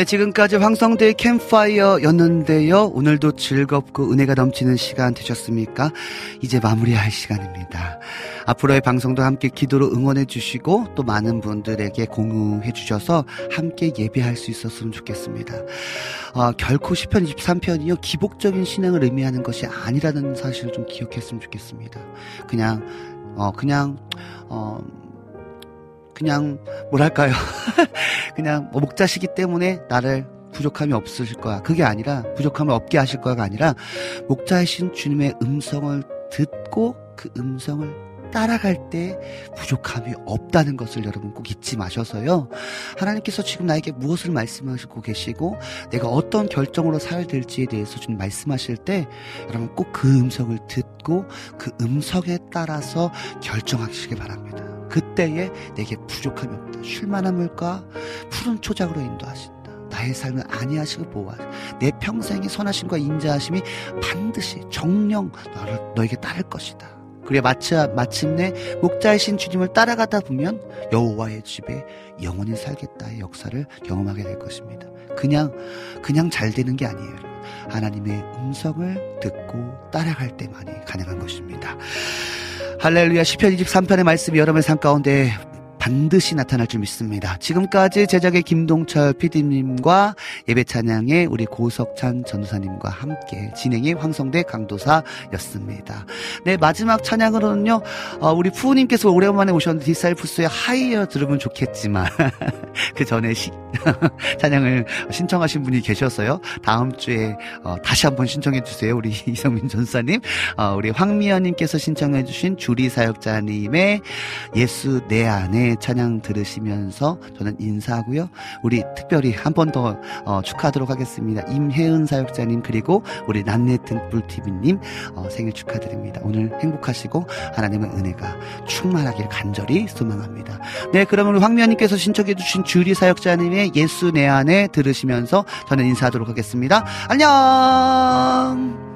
S1: 네, 지금까지 황성대의 캠파이어였는데요. 오늘도 즐겁고 은혜가 넘치는 시간 되셨습니까? 이제 마무리할 시간입니다. 앞으로의 방송도 함께 기도로 응원해 주시고 또 많은 분들에게 공유해 주셔서 함께 예배할 수 있었으면 좋겠습니다. 어, 결코 10편 23편이요. 기복적인 신앙을 의미하는 것이 아니라는 사실을 좀 기억했으면 좋겠습니다. 그냥 어 그냥 어 그냥 뭐랄까요? *laughs* 그냥 뭐 목자시기 때문에 나를 부족함이 없으실 거야. 그게 아니라 부족함을 없게 하실 거야가 아니라 목자이신 주님의 음성을 듣고 그 음성을 따라갈 때 부족함이 없다는 것을 여러분 꼭 잊지 마셔서요. 하나님께서 지금 나에게 무엇을 말씀하시고 계시고 내가 어떤 결정으로 살아야 될지에 대해서 좀 말씀하실 때 여러분 꼭 그 음성을 듣고 그 음성에 따라서 결정하시기 바랍니다. 그때에 내게 부족함이 없다. 쉴만함을까 푸른 초작으로 인도하신다. 나의 삶을 안위하시고 보호하시. 내 평생의 선하심과 인자하심이 반드시 정령 너를 너에게 따를 것이다. 그래 마치, 마침내 목자이신 주님을 따라가다 보면 여호와의 집에 영원히 살겠다의 역사를 경험하게 될 것입니다. 그냥 그냥 잘 되는 게 아니에요. 하나님의 음성을 듣고 따라갈 때만이 가능한 것입니다. 할렐루야. 시편 23편의 말씀이 여러분의 삶 가운데 반드시 나타날 줄 믿습니다. 지금까지 제작의 김동철 PD님과 예배 찬양의 우리 고석찬 전도사님과 함께 진행의 황성대 강도사였습니다. 네, 마지막 찬양으로는요, 어, 우리 푸우님께서 오랜만에 오셨는데 Disciples의 Higher 들으면 좋겠지만, *laughs* 그 전에 시, *laughs* 찬양을 신청하신 분이 계셔서요. 다음 주에 어, 다시 한번 신청해 주세요. 우리 *laughs* 이성민 전사님, 어, 우리 황미연님께서 신청해 주신 주리 사역자님의 예수 내 안에 찬양 들으시면서 저는 인사하고요. 우리 특별히 한 번 더 어, 축하하도록 하겠습니다. 임혜은 사역자님 그리고 우리 난내 등불 TV님 어, 생일 축하드립니다. 오늘 행복하시고 하나님의 은혜가 충만하길 간절히 소망합니다. 네, 그러면 우리 황미연님께서 신청해 주신 주리 사역자님의 예수 내 안에 들으시면서 저는 인사하도록 하겠습니다. 안녕.